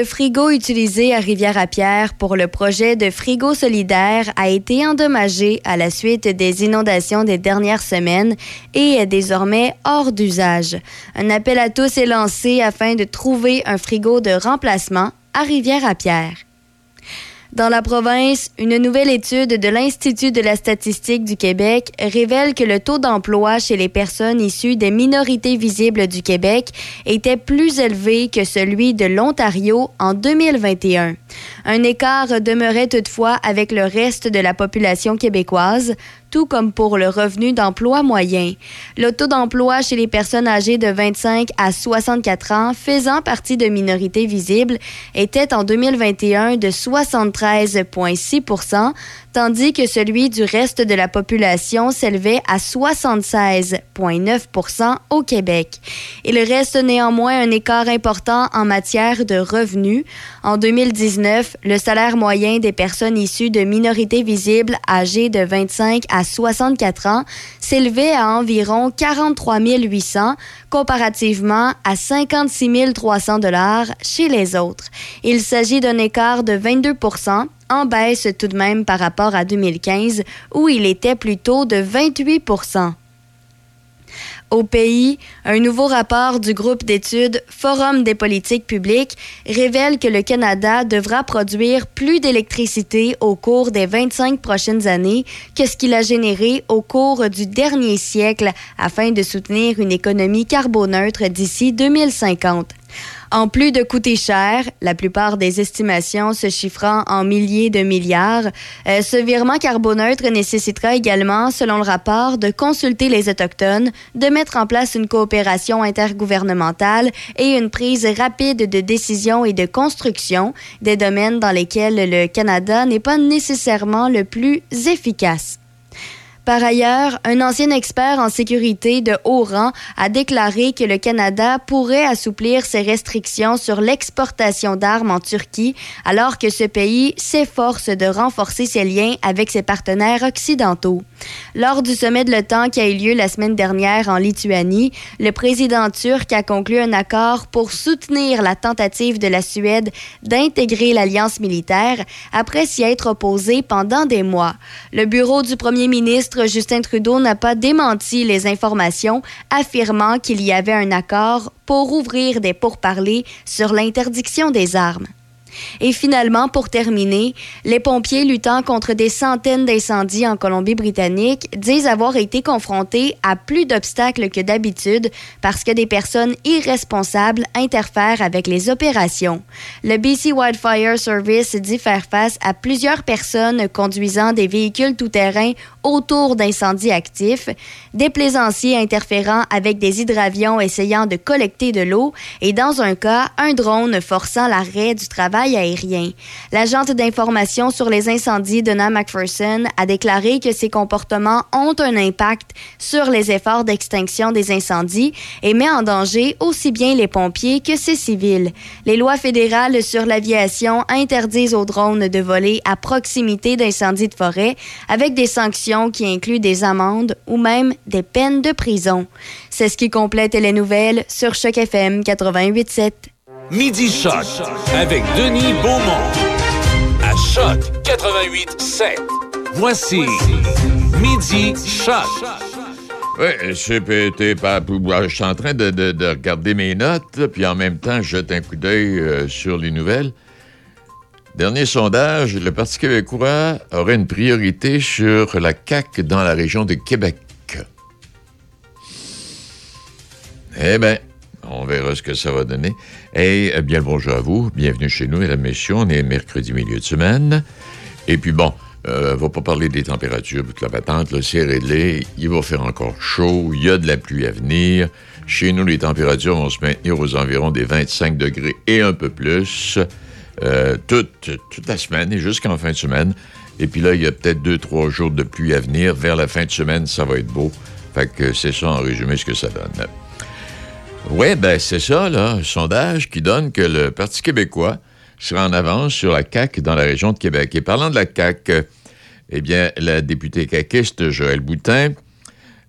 Le frigo utilisé à Rivière-à-Pierre pour le projet de frigo solidaire a été endommagé à la suite des inondations des dernières semaines et est désormais hors d'usage. Un appel à tous est lancé afin de trouver un frigo de remplacement à Rivière-à-Pierre. Dans la province, une nouvelle étude de l'Institut de la statistique du Québec révèle que le taux d'emploi chez les personnes issues des minorités visibles du Québec était plus élevé que celui de l'Ontario en 2021. Un écart demeurait toutefois avec le reste de la population québécoise, tout comme pour le revenu d'emploi moyen. Le taux d'emploi chez les personnes âgées de 25 à 64 ans faisant partie de minorités visibles était en 2021 de 73,6 tandis que celui du reste de la population s'élevait à 76,9 au Québec. Il reste néanmoins un écart important en matière de revenus. En 2019, le salaire moyen des personnes issues de minorités visibles âgées de 25 à 64 ans s'élevait à environ 43 800 comparativement à 56 300 dollars chez les autres. Il s'agit d'un écart de 22 en baisse tout de même par rapport à 2015 où il était plutôt de 28 au pays, un nouveau rapport du groupe d'études Forum des politiques publiques révèle que le Canada devra produire plus d'électricité au cours des 25 prochaines années que ce qu'il a généré au cours du dernier siècle afin de soutenir une économie carboneutre d'ici 2050. En plus de coûter cher, la plupart des estimations se chiffrant en milliers de milliards, euh, ce virement carboneutre nécessitera également, selon le rapport, de consulter les Autochtones, de mettre en place une coopération intergouvernementale et une prise rapide de décision et de construction, des domaines dans lesquels le Canada n'est pas nécessairement le plus efficace. Par ailleurs, un ancien expert en sécurité de haut rang a déclaré que le Canada pourrait assouplir ses restrictions sur l'exportation d'armes en Turquie alors que ce pays s'efforce de renforcer ses liens avec ses partenaires occidentaux. Lors du sommet de l'OTAN qui a eu lieu la semaine dernière en Lituanie, le président turc a conclu un accord pour soutenir la tentative de la Suède d'intégrer l'alliance militaire après s'y être opposé pendant des mois. Le bureau du premier ministre Justin Trudeau n'a pas démenti les informations affirmant qu'il y avait un accord pour ouvrir des pourparlers sur l'interdiction des armes. Et finalement, pour terminer, les pompiers luttant contre des centaines d'incendies en Colombie-Britannique disent avoir été confrontés à plus d'obstacles que d'habitude parce que des personnes irresponsables interfèrent avec les opérations. Le BC Wildfire Service dit faire face à plusieurs personnes conduisant des véhicules tout-terrain autour d'incendies actifs, des plaisanciers interférant avec des hydravions essayant de collecter de l'eau et dans un cas, un drone forçant l'arrêt du travail aérien. L'agente d'information sur les incendies, Donna McPherson, a déclaré que ces comportements ont un impact sur les efforts d'extinction des incendies et met en danger aussi bien les pompiers que ces civils. Les lois fédérales sur l'aviation interdisent aux drones de voler à proximité d'incendies de forêt avec des sanctions qui inclut des amendes ou même des peines de prison. C'est ce qui complète les nouvelles sur Choc FM 88.7. Midi Choc avec Denis Beaumont à Choc 88.7. Voici Midi Choc. Oui, je suis en train de, regarder mes notes, puis en même temps, je jette un coup d'œil euh, sur les nouvelles. Dernier sondage, le Parti québécois aurait une priorité sur la CAQ dans la région de Québec. Eh bien, on verra ce que ça va donner. Eh bien bonjour à vous. Bienvenue chez nous, mesdames, messieurs. On est mercredi milieu de semaine. Et puis bon, euh, on va pas parler des températures, toute la patente, le c'est réglé. Il va faire encore chaud. Il y a de la pluie à venir. Chez nous, les températures vont se maintenir aux environs des 25 degrés et un peu plus. Euh, toute, la semaine et jusqu'en fin de semaine. Et puis là, il y a peut-être deux, trois jours de pluie à venir. Vers la fin de semaine, ça va être beau. Fait que c'est ça, en résumé, ce que ça donne. Oui, ben c'est ça, là, sondage qui donne que le Parti québécois sera en avance sur la CAQ dans la région de Québec. Et parlant de la CAQ, eh bien, la députée caquiste Joël Boutin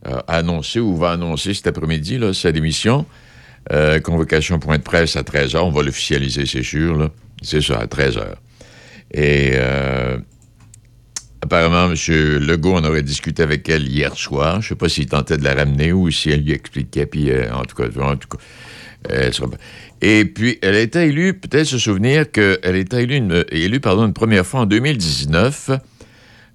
a annoncé ou va annoncer cet après-midi sa démission. Euh, convocation point de presse à 13h. On va l'officialiser, c'est sûr. C'est ça, à 13h. Et euh, apparemment, M. Legault en aurait discuté avec elle hier soir. Je ne sais pas s'il tentait de la ramener ou si elle lui expliquait. Puis, euh, en tout cas, en tout cas elle sera... Et puis, elle a été élue, peut-être se souvenir qu'elle a été élue, une, élue pardon, une première fois en 2019,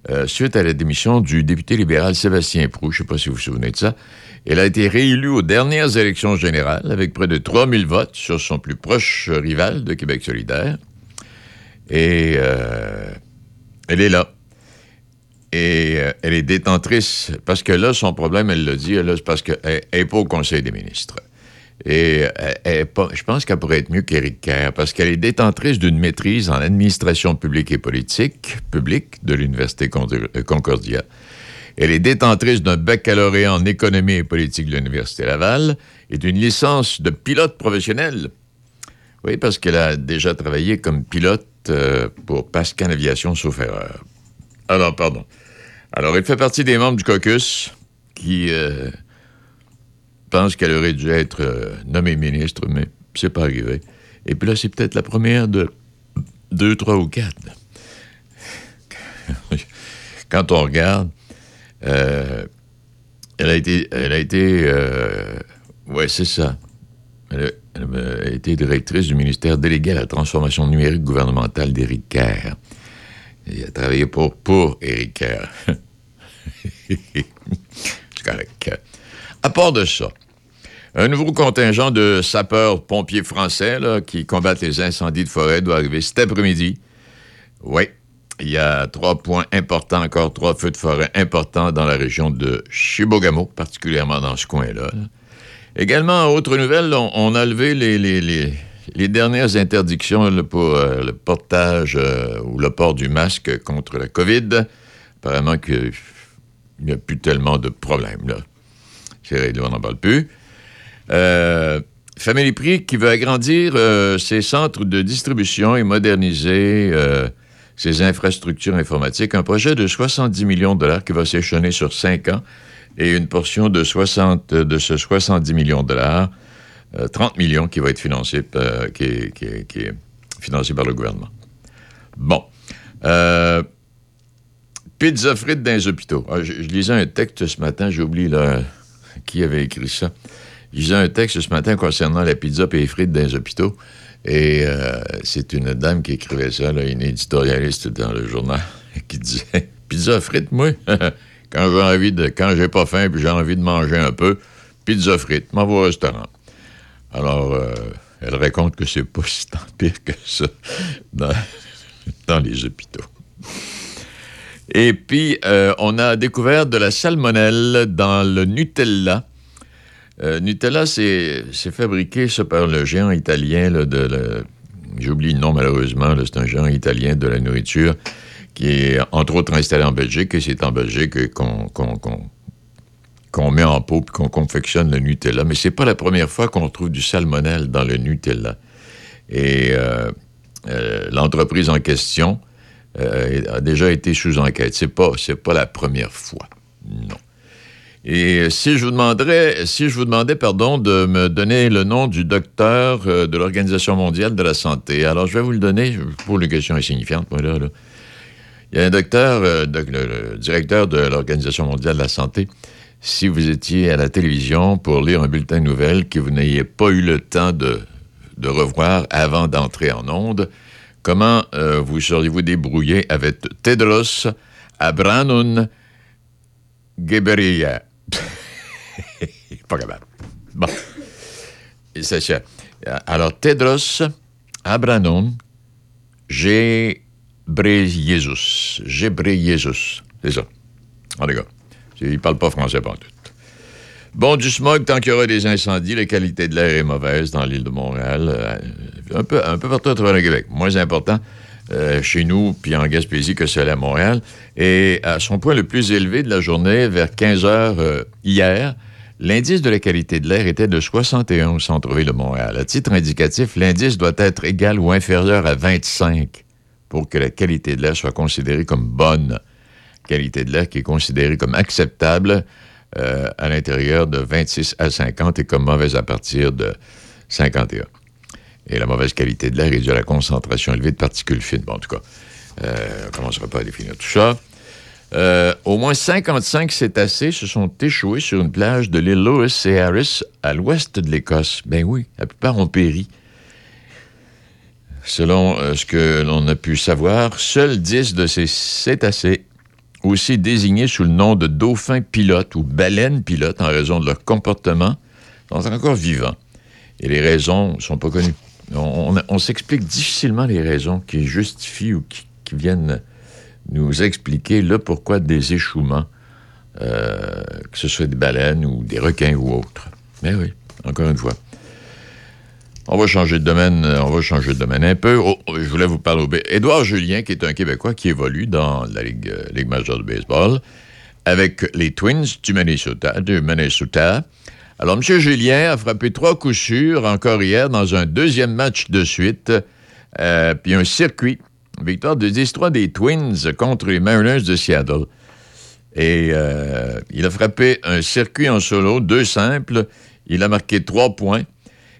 euh, suite à la démission du député libéral Sébastien Prou. Je ne sais pas si vous vous souvenez de ça. Elle a été réélue aux dernières élections générales avec près de 3000 votes sur son plus proche rival de Québec solidaire. Et euh, elle est là. Et euh, elle est détentrice, parce que là, son problème, elle l'a dit, c'est parce qu'elle n'est pas au Conseil des ministres. Et pas, je pense qu'elle pourrait être mieux qu'Éric Kerr, parce qu'elle est détentrice d'une maîtrise en administration publique et politique publique de l'Université Concordia. Elle est détentrice d'un baccalauréat en économie et politique de l'Université Laval et d'une licence de pilote professionnel. Oui, parce qu'elle a déjà travaillé comme pilote euh, pour Pascal Aviation sauf erreur. Alors, pardon. Alors, elle fait partie des membres du caucus qui euh, pense qu'elle aurait dû être euh, nommée ministre, mais c'est pas arrivé. Et puis là, c'est peut-être la première de deux, trois ou quatre. Quand on regarde, euh, elle a été, elle a été, euh, ouais, c'est ça. Elle a, été directrice du ministère délégué à la transformation numérique gouvernementale d'Éric Kerr. Elle a travaillé pour, pour Éric Kerr. c'est correct. À part de ça, un nouveau contingent de sapeurs-pompiers français qui combattent les incendies de forêt doit arriver cet après-midi. Oui, il y a trois points importants, encore trois feux de forêt importants dans la région de Chibogamo, particulièrement dans ce coin-là. Également, autre nouvelle, on, a levé les, les, dernières interdictions pour euh, le portage euh, ou le port du masque contre la COVID. Apparemment qu'il n'y a plus tellement de problèmes. Là. C'est réglé, on n'en parle plus. Euh, Family Prix qui veut agrandir euh, ses centres de distribution et moderniser ses infrastructures informatiques. Un projet de 70 millions de dollars qui va s'échelonner sur cinq ans et une portion de, 60, de ce 70 millions de dollars, 30 millions qui va être financé, qui, est financé par le gouvernement. Bon. pizza frites dans les hôpitaux. Ah, je, lisais un texte ce matin, j'ai oublié qui avait écrit ça. Je lisais un texte ce matin concernant la pizza et les frites dans les hôpitaux. Et euh, c'est une dame qui écrivait ça, une éditorialiste dans le journal, qui disait Pizza frites, moi, quand j'ai envie de. Quand j'ai pas faim et j'ai envie de manger un peu, pizza frites, m'en au restaurant. Alors, euh, elle raconte que c'est pas si tant pire que ça dans, les hôpitaux. Et puis, euh, on a découvert de la salmonelle dans le Nutella euh, Nutella, c'est fabriqué par le géant italien de J'oublie le nom malheureusement, c'est un géant italien de la nourriture qui est entre autres installé en Belgique et c'est en Belgique qu'on met en pot et qu'on confectionne le Nutella. Mais c'est pas la première fois qu'on trouve du salmonelle dans le Nutella. Et euh, euh, l'entreprise en question a déjà été sous enquête. C'est pas, pas la première fois. Non. Et si je vous demanderais, si je vous demandais, pardon, de me donner le nom du docteur euh, de l'Organisation mondiale de la santé, alors je vais vous le donner pour une question insignifiante, moi, là, Il y a un docteur, euh, le, directeur de l'Organisation mondiale de la santé. Si vous étiez à la télévision pour lire un bulletin de nouvelles que vous n'ayez pas eu le temps de, revoir avant d'entrer en onde, comment euh, vous seriez-vous débrouillé avec Tedros Abranon Geberia? pas capable. Bon. C'est Alors, Tedros Abranon Ghebreyesus. Ghebreyesus. C'est ça. Tout cas, il parle pas français pas tout. Bon, du smog, tant qu'il y aura des incendies, la qualité de l'air est mauvaise dans l'île de Montréal, euh, un, peu, un peu partout à travers le Québec. Moins important euh, chez nous, puis en Gaspésie, que celle à Montréal. Et à son point le plus élevé de la journée, vers 15 heures euh, hier, L'indice de la qualité de l'air était de 61 au centre-ville de Montréal. À titre indicatif, l'indice doit être égal ou inférieur à 25 pour que la qualité de l'air soit considérée comme bonne. Qualité de l'air qui est considérée comme acceptable euh, à l'intérieur de 26 à 50 et comme mauvaise à partir de 51. Et la mauvaise qualité de l'air est due à la concentration élevée de particules fines. Bon, en tout cas, euh, on ne commencera pas à définir tout ça. Euh, au moins 55 cétacés se sont échoués sur une plage de l'île Lewis et Harris à l'ouest de l'Écosse. Ben oui, la plupart ont péri. Selon euh, ce que l'on a pu savoir, seuls 10 de ces cétacés, aussi désignés sous le nom de dauphins pilotes ou baleines pilotes en raison de leur comportement, sont encore vivants. Et les raisons ne sont pas connues. On, s'explique difficilement les raisons qui justifient ou qui, viennent nous expliquer le pourquoi des échouements, euh, que ce soit des baleines ou des requins ou autres. Mais oui, encore une fois. On va changer de domaine, euh, on va changer de domaine un peu. Oh, je voulais vous parler. Édouard Julien, qui est un Québécois qui évolue dans la Ligue, euh, majeure de baseball avec les Twins du Minnesota. Du Minnesota. Alors, M. Julien a frappé trois coups sûrs encore hier dans un deuxième match de suite, euh, puis un circuit. Victoire de 10-3 des Twins contre les Mariners de Seattle. Et il a frappé un circuit en solo, deux simples. Il a marqué trois points.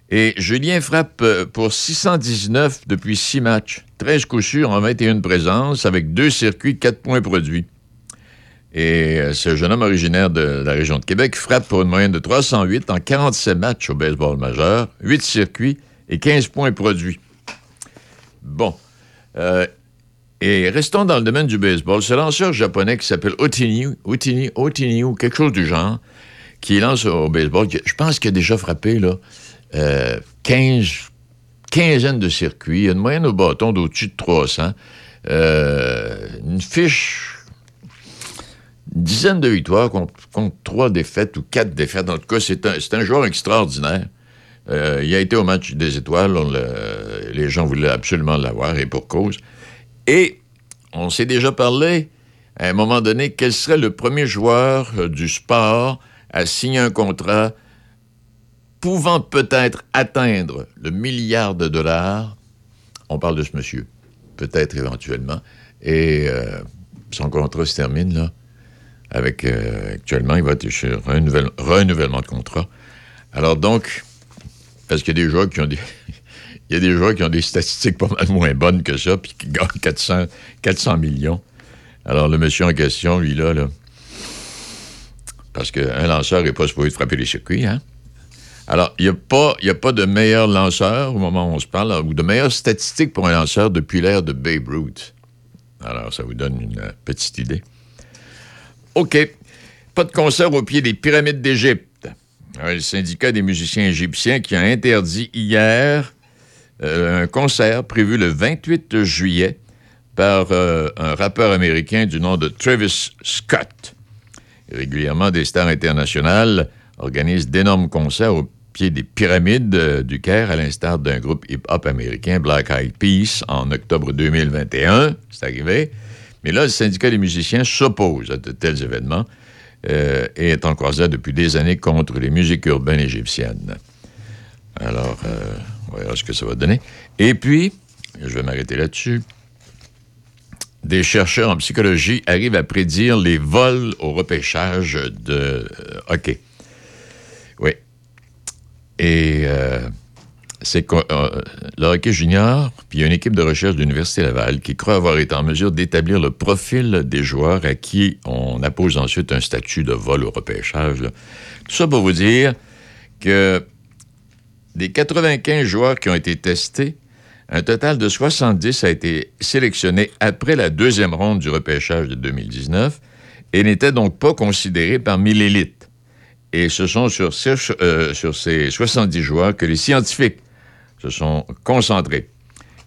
Et Julien frappe euh, pour 619 depuis six matchs, 13 coups sûrs en 21 présences, avec deux circuits, quatre points produits. Et euh, ce jeune homme originaire de la région de Québec frappe pour une moyenne de 308 en 47 matchs au baseball majeur, 8 circuits et 15 points produits. Bon. Euh, et restons dans le domaine du baseball. Ce lanceur japonais qui s'appelle Otini, Otini, Otini ou quelque chose du genre, qui lance au baseball, je pense qu'il a déjà frappé, là, 15, euh, quinzaine de circuits, une moyenne au bâton d'au-dessus de 300, euh, une fiche, une dizaine de victoires contre, trois défaites ou quatre défaites. En tout cas, c'est un, joueur extraordinaire. Euh, il a été au match des étoiles. les gens voulaient absolument l'avoir et pour cause. Et on s'est déjà parlé à un moment donné quel serait le premier joueur du sport à signer un contrat pouvant peut-être atteindre le milliard de dollars, on parle de ce monsieur, peut-être éventuellement, et euh, son contrat se termine là, avec euh, actuellement, il va être un renouvellement de contrat. Alors donc, parce qu'il y a des joueurs qui ont des. il y a des joueurs qui ont des statistiques pas mal moins bonnes que ça, puis qui gagnent 400, 400 millions. Alors, le monsieur en question, lui, là, parce qu'un lanceur n'est pas supposé frapper les circuits, hein? Alors, il n'y a, pas, a pas de meilleur lanceur au moment où on se parle, ou de meilleure statistique pour un lanceur depuis l'ère de Babe Ruth. Alors, ça vous donne une petite idée. OK. Pas de concert au pied des pyramides d'Égypte. Le syndicat des musiciens égyptiens qui a interdit hier euh, un concert prévu le 28 juillet par euh, un rappeur américain du nom de Travis Scott. Régulièrement, des stars internationales organisent d'énormes concerts au pied des pyramides euh, du Caire, à l'instar d'un groupe hip-hop américain, Black Eyed Peas, en octobre 2021. C'est arrivé. Mais là, le syndicat des musiciens s'oppose à de tels événements euh, et est en croisade depuis des années contre les musiques urbaines égyptiennes. Alors, euh, on verra ce que ça va donner. Et puis, je vais m'arrêter là-dessus. Des chercheurs en psychologie arrivent à prédire les vols au repêchage de hockey. Oui. Et euh, c'est euh, le hockey junior, puis une équipe de recherche de l'Université Laval qui croit avoir été en mesure d'établir le profil des joueurs à qui on appose ensuite un statut de vol au repêchage. Tout ça pour vous dire que des 95 joueurs qui ont été testés, un total de 70 a été sélectionné après la deuxième ronde du repêchage de 2019 et n'était donc pas considéré parmi l'élite. Et ce sont sur ces, euh, sur ces 70 joueurs que les scientifiques se sont concentrés.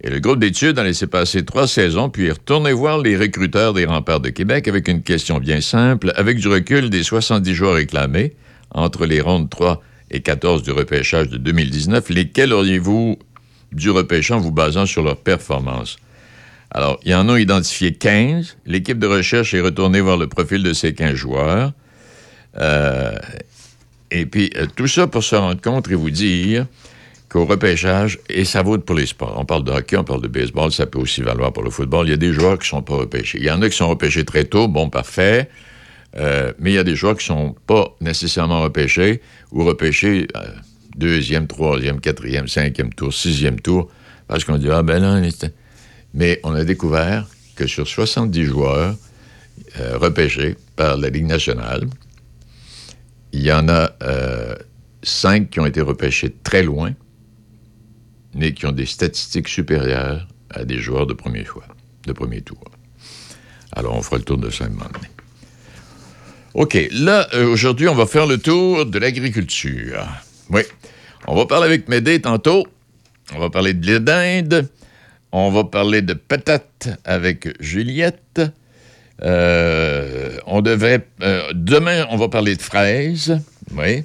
Et le groupe d'études a laissé passer trois saisons, puis est retourné voir les recruteurs des remparts de Québec avec une question bien simple. Avec du recul des 70 joueurs réclamés, entre les rondes 3 et 14 du repêchage de 2019, lesquels auriez-vous du repêchant vous basant sur leur performance? Alors, il y en a identifié 15. L'équipe de recherche est retournée voir le profil de ces 15 joueurs. Euh, et puis, euh, tout ça pour se rendre compte et vous dire qu'au repêchage, et ça vaut pour les sports. On parle de hockey, on parle de baseball, ça peut aussi valoir pour le football. Il y a des joueurs qui ne sont pas repêchés. Il y en a qui sont repêchés très tôt, bon, parfait. Euh, mais il y a des joueurs qui ne sont pas nécessairement repêchés ou repêchés euh, deuxième, troisième, quatrième, cinquième tour, sixième tour, parce qu'on dit, ah ben là, mais on a découvert que sur 70 joueurs euh, repêchés par la Ligue nationale, il y en a cinq qui ont été repêchés très loin, qui ont des statistiques supérieures à des joueurs de premier choix, de premier tour. Alors, on fera le tour de ça un moment donné. OK, là, euh, aujourd'hui, on va faire le tour de l'agriculture. Oui. On va parler avec Médée tantôt. On va parler de blé d'Inde. On va parler de patates avec Juliette. Euh, on devrait. Euh, demain, on va parler de fraises. Oui.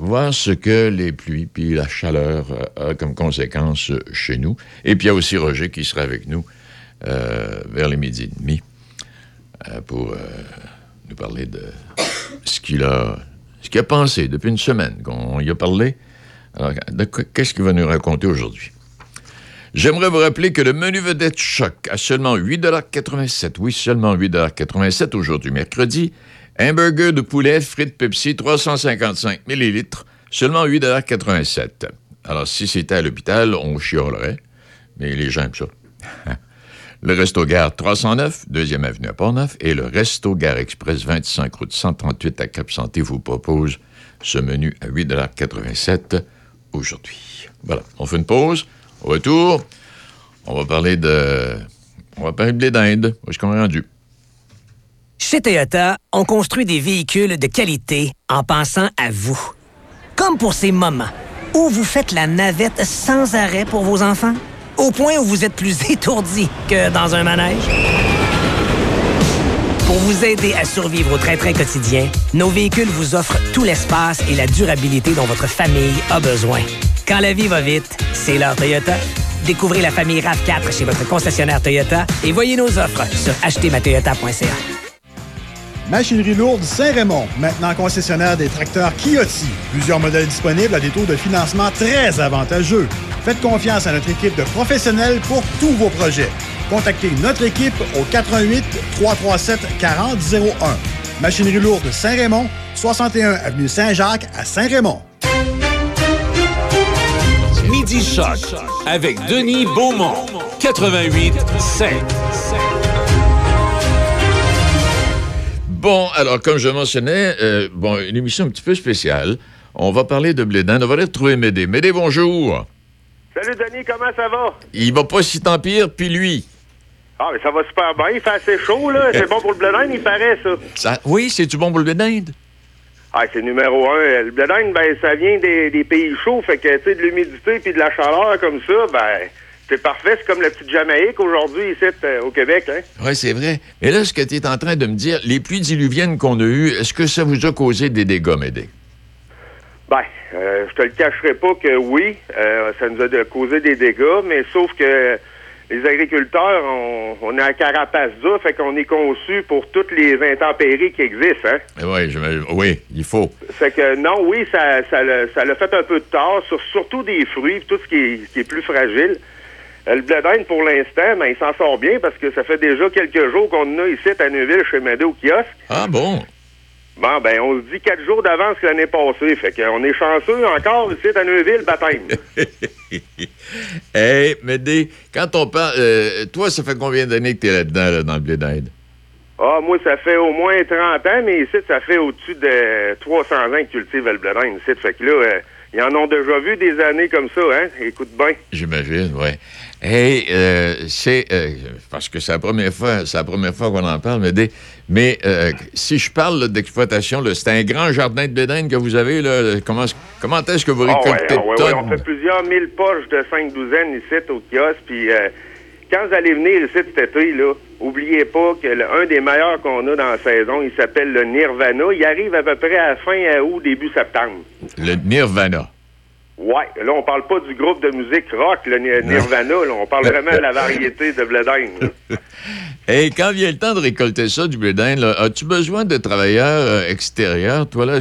Voir ce que les pluies puis la chaleur ont comme conséquence chez nous. Et puis il y a aussi Roger qui sera avec nous vers les midi et demi pour nous parler de ce qu'il a, a pensé depuis une semaine qu'on y a parlé. Alors, qu'est-ce qu'il va nous raconter aujourd'hui? J'aimerais vous rappeler que le menu vedette choc a seulement 8,87 Oui, seulement 8,87 aujourd'hui, mercredi. Hamburger de poulet, frites Pepsi, 355 millilitres, seulement 8,87 Alors, si c'était à l'hôpital, on chiolerait, mais les gens aiment ça. le Resto Gare 309, 2e avenue à Port-Neuf, et le Resto Gare Express 25 route 138 à Cap-Santé vous propose ce menu à 8,87 aujourd'hui. Voilà, on fait une pause. Au retour, on va parler de... On va parler d'Inde. Où est-ce qu'on est rendu? Chez Toyota, on construit des véhicules de qualité en pensant à vous. Comme pour ces moments où vous faites la navette sans arrêt pour vos enfants au point où vous êtes plus étourdi que dans un manège? Pour vous aider à survivre au train-train quotidien, nos véhicules vous offrent tout l'espace et la durabilité dont votre famille a besoin. Quand la vie va vite, c'est l'heure Toyota. Découvrez la famille RAV4 chez votre concessionnaire Toyota et voyez nos offres sur achetermatoyota.ca. Machinerie lourde Saint-Raymond, maintenant concessionnaire des tracteurs Kioti. Plusieurs modèles disponibles à des taux de financement très avantageux. Faites confiance à notre équipe de professionnels pour tous vos projets. Contactez notre équipe au 88 337 4001. Machinerie lourde Saint-Raymond, 61 avenue Saint-Jacques à Saint-Raymond. Midi Choc avec Denis Beaumont, 88 5. Bon, alors, comme je mentionnais, euh, bon, une émission un petit peu spéciale. On va parler de blé d'Inde. On va aller retrouver Médé. Médé, bonjour. Salut, Denis, comment ça va? Il va pas si tant pire, puis lui. Ah, mais ça va super bien. Il fait assez chaud, là. C'est bon pour le blé d'Inde, il paraît, ça. oui, c'est-tu bon pour le blé d'Inde? Ah, c'est numéro un. Le blé d'Inde, ben, ça vient des, des, pays chauds. Fait que, tu sais, de l'humidité puis de la chaleur comme ça, ben, c'est parfait. C'est comme la petite Jamaïque aujourd'hui, ici, euh, au Québec, hein? Oui, c'est vrai. Mais là, ce que tu es en train de me dire, les pluies diluviennes qu'on a eues, est-ce que ça vous a causé des dégâts, Médé? Ben, euh, je te le cacherai pas que oui, euh, ça nous a causé des dégâts, mais sauf que les agriculteurs, on, on est à carapace d'eau, fait qu'on est conçu pour toutes les intempéries qui existent, hein? Oui, oui, il faut. Fait que non, oui, ça, ça, ça l'a fait un peu de tort, sur, surtout des fruits, tout ce qui est, qui est plus fragile. Euh, le blé d'Inde, pour l'instant, ben, il s'en sort bien parce que ça fait déjà quelques jours qu'on a ici à Neuville chez Médé au kiosque. Ah bon? Bon, ben, on se dit quatre jours d'avance que l'année passée. Fait qu'on est chanceux encore ici à Neuville, baptême. hey, Médé, quand on parle. Euh, toi, ça fait combien d'années que tu es là-dedans, dans le blé d'Inde? Ah, moi, ça fait au moins 30 ans, mais ici, ça fait au-dessus de 300 ans que cultive le blé d'Inde ici. Fait que là, euh, ils en ont déjà vu des années comme ça, hein? Écoute bien. J'imagine, oui. Hey, euh, c'est euh, parce que c'est la première fois, c'est la première fois qu'on en parle, mais, mais euh, si je parle d'exploitation, c'est un grand jardin de bédine que vous avez là. Comment, comment est-ce que vous ah récoltez oh, ouais, On fait plusieurs mille poches de cinq douzaines ici au kiosque, puis quand vous allez venir ici cet été, là, oubliez pas que l'un des meilleurs qu'on a dans la saison, il s'appelle le Nirvana. Il arrive à peu près à fin août, début septembre. Le Nirvana. Ouais, là, on parle pas du groupe de musique rock, le Nirvana, là, on parle vraiment de la variété de bledin. Et quand vient le temps de récolter ça, du bledin, as-tu besoin de travailleurs euh, extérieurs, toi, là?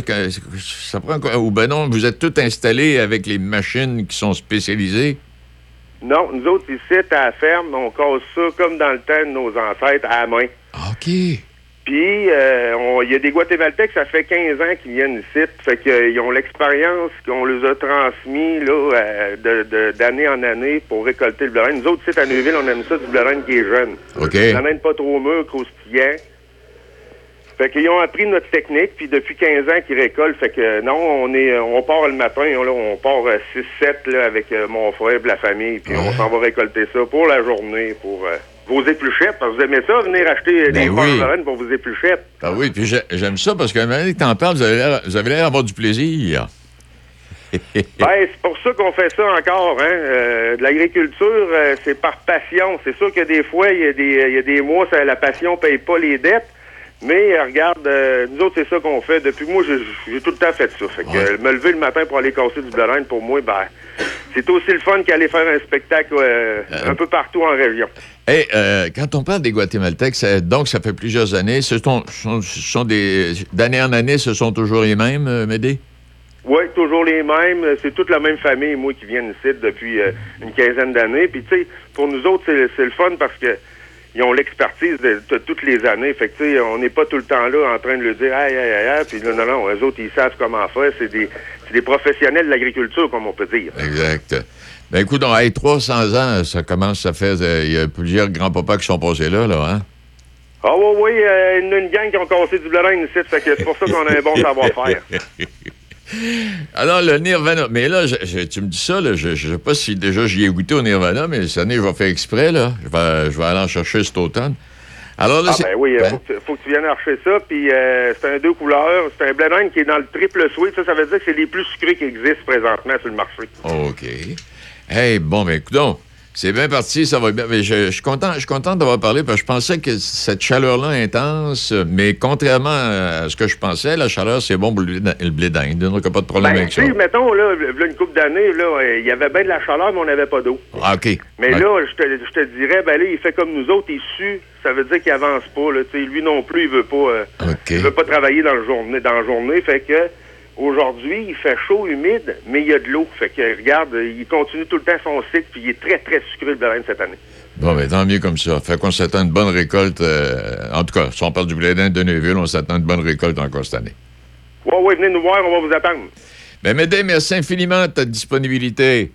Ça prend quoi? Ou ben non, vous êtes tous installés avec les machines qui sont spécialisées? Non, nous autres, ici, à la ferme, on casse ça comme dans le temps de nos ancêtres, à la main. OK. Puis, euh, il y a des Guatémaltèques, ça fait 15 ans qu'ils viennent ici. Fait qu'ils ont l'expérience qu'on les a transmis là, euh, de- de- d'année en année pour récolter le blé. Nous autres, ici, à Neuville, on aime ça du blé qui est jeune. OK. N'aime pas trop mûr, croustillant. Fait qu'ils ont appris notre technique, puis depuis 15 ans qu'ils récoltent. Fait que non, on est on part le matin, là, on part 6-7 là, avec euh, mon frère et la famille, puis on s'en va récolter ça pour la journée, pour euh, vos épluchettes. Parce que vous aimez ça, venir acheter Ben des oui. pommes pour vos épluchettes. Ah oui, puis j'ai- j'aime ça parce qu'à donné que t'en parles, vous avez l'air- d'avoir du plaisir. Ben, c'est pour ça qu'on fait ça encore. Hein? Euh, de l'agriculture, euh, c'est par passion. C'est sûr que des fois, il y, a des- il y a des mois, ça, la passion paye pas les dettes. Mais euh, regarde, euh, nous autres, c'est ça qu'on fait. Depuis moi, j'ai tout le temps fait ça. Fait que Ouais. euh, me lever le matin pour aller casser du blé d'Inde, pour moi, ben, c'est aussi le fun qu'aller faire un spectacle euh, un peu partout en région. Et quand on parle des Guatémaltèques, donc ça fait plusieurs années, ce sont, sont- des d'année en année, ce sont toujours les mêmes, Médé? Oui, toujours les mêmes. C'est toute la même famille, moi, qui viennent ici depuis une quinzaine d'années. Puis, tu sais, pour nous autres, c'est le fun parce que ils ont l'expertise de, de toutes les années. Fait que, on n'est pas tout le temps là en train de le dire, aïe, aïe, aïe. Puis, non, non, non, eux autres, ils savent comment faire. C'est des, professionnels de l'agriculture, comme on peut dire. Exact. Ben écoute, on hey, 300 ans, ça commence, ça fait, euh, il y a plusieurs grands-papas qui sont passés là, là, hein? Ah oui, oui, euh, il y en a une gang qui ont cassé du blé d'Inde ici. Fait que c'est pour ça qu'on a un bon savoir-faire. Alors, le Nirvana, mais là, je- je- tu me dis ça, là, je ne sais pas si déjà j'y ai goûté au Nirvana, mais cette année, je vais faire exprès, là. Je vais, je vais aller en chercher cet automne. Alors là, Ah ben oui, il ben, faut, que tu- faut que tu viennes acheter ça. Puis euh, c'est un deux couleurs. C'est un blé d'Inde qui est dans le triple sweet. Ça, ça veut dire que c'est les plus sucrés qui existent présentement sur le marché. OK. Hey, bon, ben écoute donc, c'est bien parti, ça va bien. Mais je, je suis content, je suis content d'avoir parlé parce que je pensais que cette chaleur-là intense, mais contrairement à ce que je pensais, la chaleur, c'est bon pour le blé- d'Inde. Donc, il n'y a pas de problème Ben, avec ça. mettons, là, là, une couple d'années, là, euh, il y avait bien de la chaleur, mais on n'avait pas d'eau. Ah, OK. Mais là, je te, je te dirais, ben là, il fait comme nous autres, il sue. Ça veut dire qu'il avance pas, là. Lui non plus, il veut pas, euh, il veut pas travailler dans, le journée, dans la journée. Fait que, aujourd'hui, il fait chaud, humide, mais il y a de l'eau. Fait que, regarde, il continue tout le temps son cycle, puis il est très, très sucré, le blé d'Inde, cette année. Bon, ben tant mieux comme ça. Fait qu'on s'attend à une bonne récolte. euh, en tout cas, si on parle du blé d'Inde de Neuville, on s'attend à une bonne récolte encore cette année. Ouais, ouais, venez nous voir, on va vous attendre. Ben, Médé, merci infiniment de ta disponibilité.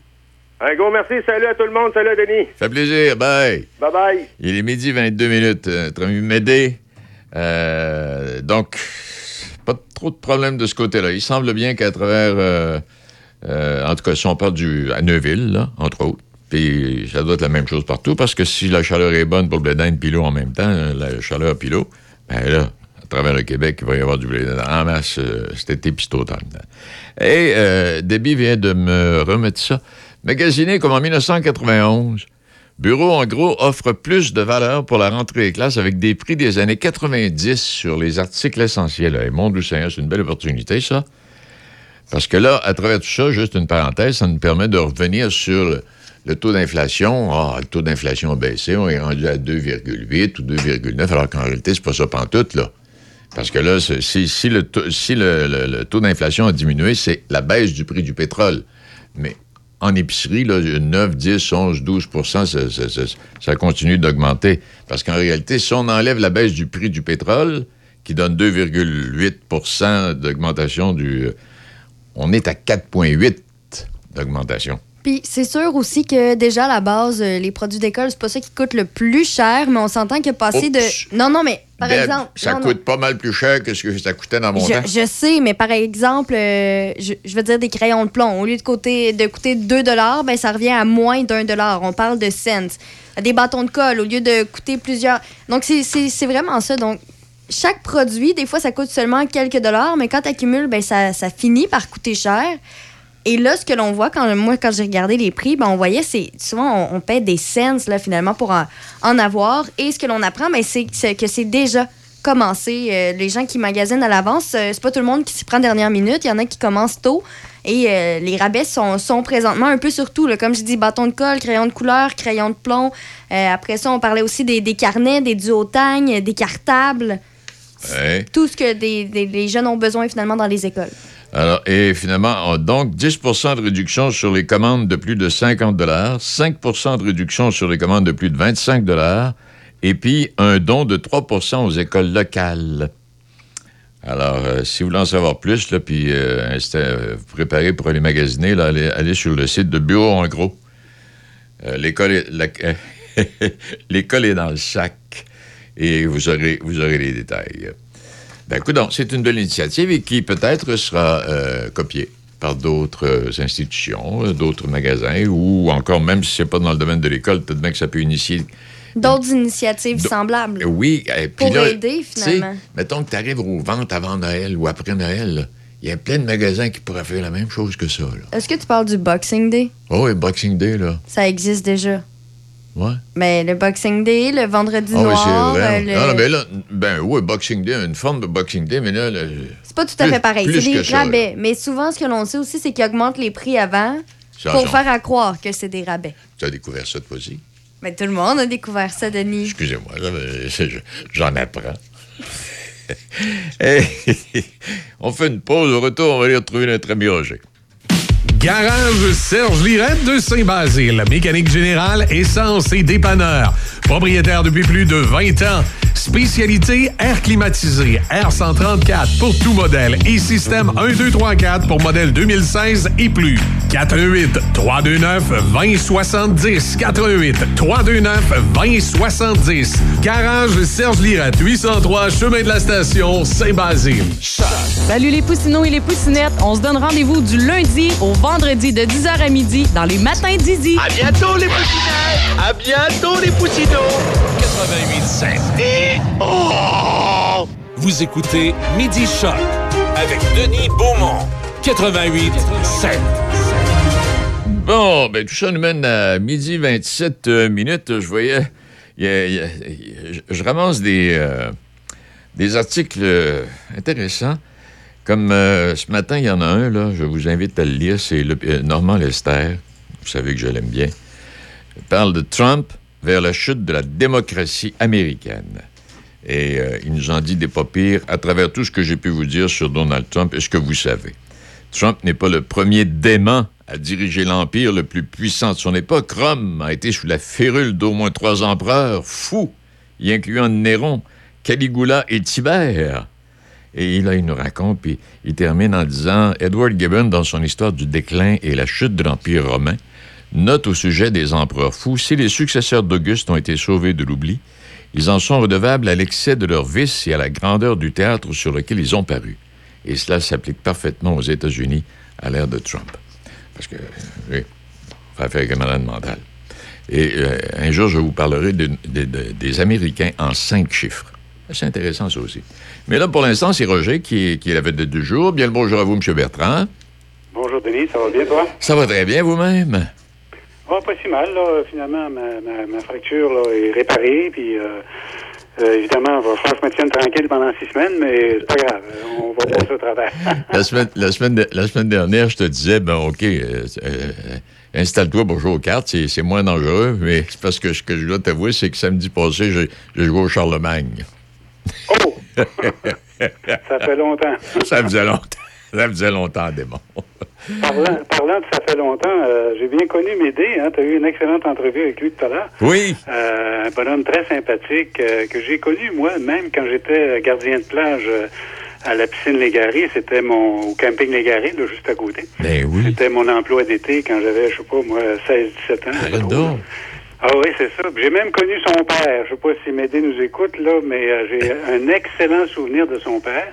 Un gros merci, salut à tout le monde, salut à Denis. Ça fait plaisir. Bye. Bye bye. Il est midi 22 minutes. euh, Notre ami Médé. Euh, donc, trop de problème de ce côté-là. Il semble bien qu'à travers, euh, euh, en tout cas, si on parle du, à Neuville, là, entre autres, puis ça doit être la même chose partout, parce que si la chaleur est bonne pour le blé d'Inde l'eau en même temps, euh, la chaleur l'eau, ben là, à travers le Québec, il va y avoir du blé en masse euh, cet été puis. Et euh, Debbie vient de me remettre ça. Magasiné comme en 1991, Bureau en gros offre plus de valeur pour la rentrée des classes avec des prix des années 90 sur les articles essentiels. Et mon Seigneur, c'est une belle opportunité, ça. Parce que là, à travers tout ça, juste une parenthèse, ça nous permet de revenir sur le, taux d'inflation. Ah, le taux d'inflation a baissé, on est rendu à 2,8 ou 2,9, alors qu'en réalité, c'est pas ça pantoute, là. Parce que là, si, le taux, si le taux d'inflation a diminué, c'est la baisse du prix du pétrole. Mais en épicerie, là, 9, 10, 11, 12 ça, ça- ça- ça continue d'augmenter. Parce qu'en réalité, si on enlève la baisse du prix du pétrole, qui donne 2,8% d'augmentation du... On est à 4,8 d'augmentation. Puis c'est sûr aussi que déjà à la base, euh, les produits d'école, c'est pas ça qui coûte le plus cher, mais on s'entend que passer Oups. de. Non, non, mais par Deb, exemple. Ça non, non. coûte pas mal plus cher que ce que ça coûtait dans mon temps. Je, je sais, mais par exemple, euh, je, je veux dire des crayons de plomb. Au lieu de, coûter, de coûter 2 ben, ça revient à moins d'un dollar. On parle de cents. Des bâtons de colle, au lieu de coûter plusieurs. Donc, c'est vraiment ça. Donc, chaque produit, des fois, ça coûte seulement quelques dollars, mais quand tu accumules, ben, ça, ça finit par coûter cher. Et là, ce que l'on voit, quand moi, quand j'ai regardé les prix, ben, on voyait, c'est souvent, on, on paie des cents, là, finalement, pour en, en avoir. Et ce que l'on apprend, ben, c'est que c'est déjà commencé. Euh, les gens qui magasinent à l'avance, euh, c'est pas tout le monde qui s'y prend dernière minute. Il y en a qui commencent tôt. Et euh, les rabais sont, sont présentement un peu sur tout. là. Comme je dis, bâton de colle, crayon de couleur, crayon de plomb. Euh, après ça, on parlait aussi des, des carnets, des duotagnes, des cartables. Ouais. Tout ce que des, des- les jeunes ont besoin finalement dans les écoles. Alors, et finalement, on- donc 10% de réduction sur les commandes de plus de 50 5% de réduction sur les commandes de plus de 25 et puis un don de 3% aux écoles locales. Alors, euh, si vous voulez en savoir plus, puis euh, euh, vous préparez pour aller magasiner, là, allez, sur le site de Bureau en gros. Euh, L'école est, est dans le sac et vous aurez, vous aurez les détails. Ben, c'est une belle initiative et qui peut-être sera euh, copiée par d'autres euh, institutions, euh, d'autres magasins, ou encore, même si c'est pas dans le domaine de l'école, peut-être bien que ça peut initier. D'autres initiatives Do- semblables. Oui, et puis Pour là, aider, finalement. Mettons que tu arrives aux ventes avant Noël ou après Noël, il y a plein de magasins qui pourraient faire la même chose que ça. Est-ce que tu parles du Boxing Day? Oh, et Boxing Day, là. Ça existe déjà. Ouais. Mais le Boxing Day, le vendredi Ah oui, noir, c'est vrai. euh, le- Non, non, mais là, ben oui, Boxing Day, une forme de Boxing Day, mais là, là, c'est pas tout à fait pareil. C'est des ça, rabais. Mais souvent, ce que l'on sait aussi, c'est qu'ils augmentent les prix avant pour faire à croire que c'est des rabais. tu as découvert ça toi aussi? Mais tout le monde a découvert ça, Denis. Excusez-moi, j'en apprends. On fait une pause. Au retour, on va aller retrouver notre ami Roger. Garage Serge Lirette de Saint-Basile. Mécanique générale, essence et dépanneur. Propriétaire depuis plus de 20 ans. Spécialité air climatisé, R134 pour tout modèle et système 1, 2, 3, 4 pour modèle 2016 et plus. 418 329 2070 418 329 2070 Garage Serge Lirette, 803 Chemin de la Station, Saint-Basile. Salut les poussinots et les poussinettes. On se donne rendez-vous du lundi au vendredi de 10h à midi dans les matins d'Izzy. À bientôt les poussinettes! À bientôt les poussinots! 88.5. Oh! Vous écoutez Midi Choc avec Denis Beaumont. 88.7. Bon, ben tout ça nous mène à midi 27 euh, minutes. Je voyais, y a- il y a- je- je ramasse des, euh, des articles euh, intéressants. Comme euh, ce matin, il y en a un, je vous invite à le lire, c'est le- euh, Normand Lester. Vous savez que je l'aime bien. Parle de Trump vers la chute de la démocratie américaine. Et euh, il nous en dit des pas à travers tout ce que j'ai pu vous dire sur Donald Trump et ce que vous savez. Trump n'est pas le premier dément à diriger l'empire le plus puissant de son époque. Rome a été sous la férule d'au moins trois empereurs fous, y incluant Néron, Caligula et Tibère. Et là, il nous raconte, puis il termine en disant Edward Gibbon, dans son histoire du déclin et la chute de l'Empire romain, note au sujet des empereurs fous si les successeurs d'Auguste ont été sauvés de l'oubli, ils en sont redevables à l'excès de leur vice et à la grandeur du théâtre sur lequel ils ont paru. Et cela s'applique parfaitement aux États-Unis à l'ère de Trump. Parce que, oui, on affaire avec un malade mental. Et euh, un jour, je vous parlerai de- de- de- des Américains en cinq chiffres. C'est intéressant, ça aussi. Mais là, pour l'instant, c'est Roger qui est, qui est la vedette du jour. Bien le bonjour à vous, M. Bertrand. Bonjour Denis, ça va bien toi? Ça va très bien, vous-même? Oh, pas si mal, là. Finalement, ma, ma, ma fracture là, est réparée, puis euh, euh, évidemment, il va falloir que je me tienne tranquille pendant six semaines, mais c'est pas grave, euh, on va passer au travers. La semaine, la, semaine de- la semaine dernière, je te disais, ben OK, euh, euh, installe-toi pour jouer aux cartes, c'est, moins dangereux, mais c'est parce que ce que je dois t'avouer, c'est que samedi passé, j'ai joué au Charlemagne. ça fait longtemps. Ça faisait longtemps. Ça faisait longtemps, démon. Parlant, parlant de ça fait longtemps, euh, j'ai bien connu Médé, hein, tu as eu une excellente entrevue avec lui tout à l'heure. Oui. Euh, un bonhomme très sympathique euh, que j'ai connu, moi, même quand j'étais gardien de plage à la piscine Légaré. C'était mon au camping Légaré, là, juste à côté. Ben oui. C'était mon emploi d'été quand j'avais, je sais pas, moi, 16-17 ans. Donc. Ah oui, c'est ça. J'ai même connu son père. Je sais pas si Médé nous écoute, là, mais euh, j'ai un excellent souvenir de son père,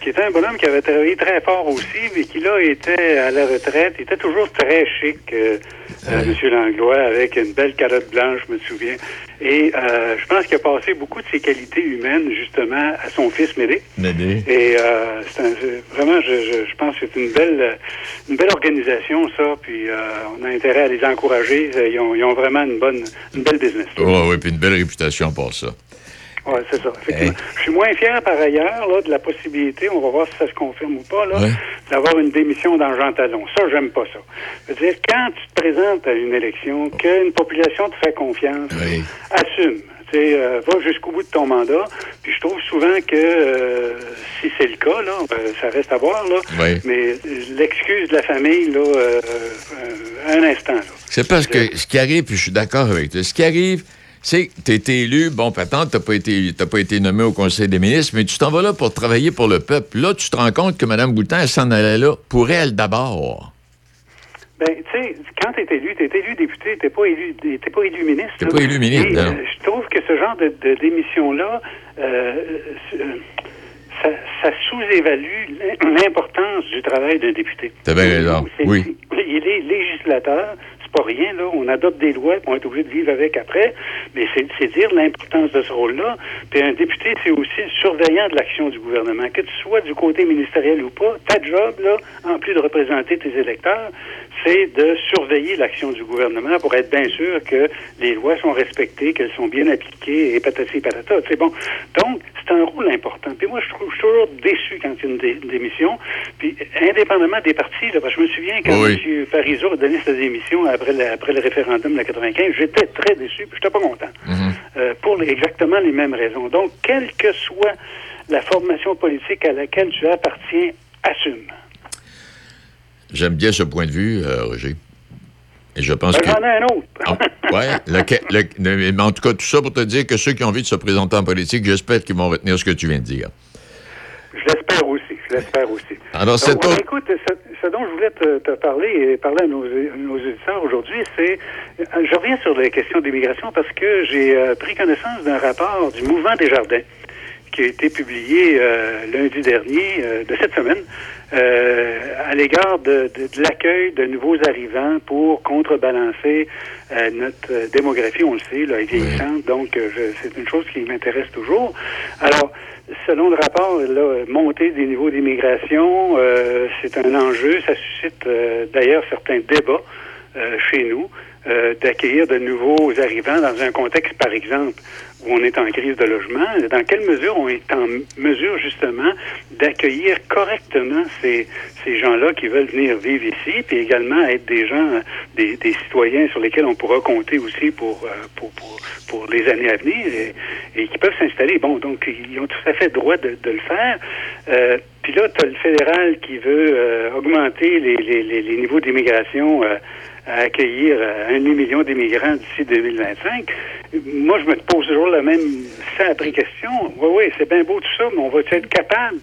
qui était un bonhomme qui avait travaillé très fort aussi, mais qui, là, était à la retraite. Il était toujours très chic, euh, euh, M. Langlois, avec une belle calotte blanche, je me souviens. Et euh, je pense qu'il a passé beaucoup de ses qualités humaines, justement, à son fils Médé. Médé. Et c'est un- vraiment, je, je, je pense que c'est une belle, une belle organisation, ça. Puis on a intérêt à les encourager. Ils ont, ils ont vraiment une bonne, une belle business. Oh, oui, puis une belle réputation pour ça. Oui, c'est ça. Je suis moins fier par ailleurs là, de la possibilité, on va voir si ça se confirme ou pas, là, Ouais. d'avoir une démission dans Jean Talon. Ça, j'aime pas ça. Je veux dire, quand tu te présentes à une élection, qu'une population te fait confiance, Oui. assume. Tu sais, euh, va jusqu'au bout de ton mandat. Puis je trouve souvent que euh, si c'est le cas, là, euh, ça reste à voir, là. Oui. Mais l'excuse de la famille, là, euh, un instant, là. C'est parce que ce qui arrive, puis je suis d'accord avec toi, ce qui arrive, sais, tu été élu, bon, patente, tu n'as pas, été- t'as pas été nommé au Conseil des ministres, mais tu t'en vas là pour travailler pour le peuple. Là, tu te rends compte que Mme Boutin, elle s'en allait là pour elle d'abord. Ben, tu sais, quand tu es élu, tu es élu député, tu pas élu, t'es pas élu ministre. T'es là. pas élu ministre, Et, euh, je trouve que ce genre de, de démission-là, euh, euh, ça, ça sous-évalue l'im- l'importance du travail d'un député. T'as bien raison, oui. Il est législateur, rien. On adopte des lois, puis on est obligé de vivre avec après, mais c'est c'est dire l'importance de ce rôle-là. Puis un député, c'est aussi le surveillant de l'action du gouvernement. Que tu sois du côté ministériel ou pas, ta job, là, en plus de représenter tes électeurs, c'est de surveiller l'action du gouvernement pour être bien sûr que les lois sont respectées, qu'elles sont bien appliquées, et patati patata. C'est bon. Donc, c'est un rôle important. Puis moi, je trouve je suis toujours déçu quand il y a une, dé- une démission. Puis, indépendamment des partis, là, parce que je me souviens quand Oui. M. Parizeau a donné sa démission après le, après le référendum de la 95, j'étais très déçu, puis j'étais pas content. Euh, pour les- exactement les mêmes raisons. Donc, quelle que soit la formation politique à laquelle tu appartiens, assume. J'aime bien ce point de vue, euh, Roger. Et je pense Ben, que. J'en ai un autre. Ah, ouais, le- mais en tout cas, tout ça pour te dire que ceux qui ont envie de se présenter en politique, j'espère qu'ils vont retenir ce que tu viens de dire. Je l'espère aussi. Je l'espère aussi. Alors, c'est Donc, tout. Écoute, ce, ce dont je voulais te, te parler et parler à nos, nos auditeurs aujourd'hui, c'est. euh, Je reviens sur les questions d'immigration parce que j'ai euh, pris connaissance d'un rapport du Mouvement des Jardins qui a été publié euh, lundi dernier euh, de cette semaine euh, à l'égard de, de- de l'accueil de nouveaux arrivants pour contrebalancer euh, notre euh, démographie, on le sait, là, est vieillissante, donc euh, je- c'est une chose qui m'intéresse toujours. Alors, selon le rapport, là, monter des niveaux d'immigration, euh, c'est un enjeu, ça suscite euh, d'ailleurs certains débats euh, chez nous, euh, d'accueillir de nouveaux arrivants dans un contexte, par exemple, où on est en crise de logement. Dans quelle mesure on est en mesure, justement, d'accueillir correctement ces, ces gens-là qui veulent venir vivre ici, puis également être des gens, des, des citoyens sur lesquels on pourra compter aussi pour, euh, pour, pour, pour les années à venir et, et qui peuvent s'installer. Bon, donc, ils ont tout à fait droit de, de le faire. Euh, puis là, tu as le fédéral qui veut euh, augmenter les, les, les, les niveaux d'immigration euh, à accueillir euh, un demi-million d'immigrants d'ici 2025. Moi, je me pose toujours la même simple question. Oui, oui, c'est bien beau tout ça, mais on va être capable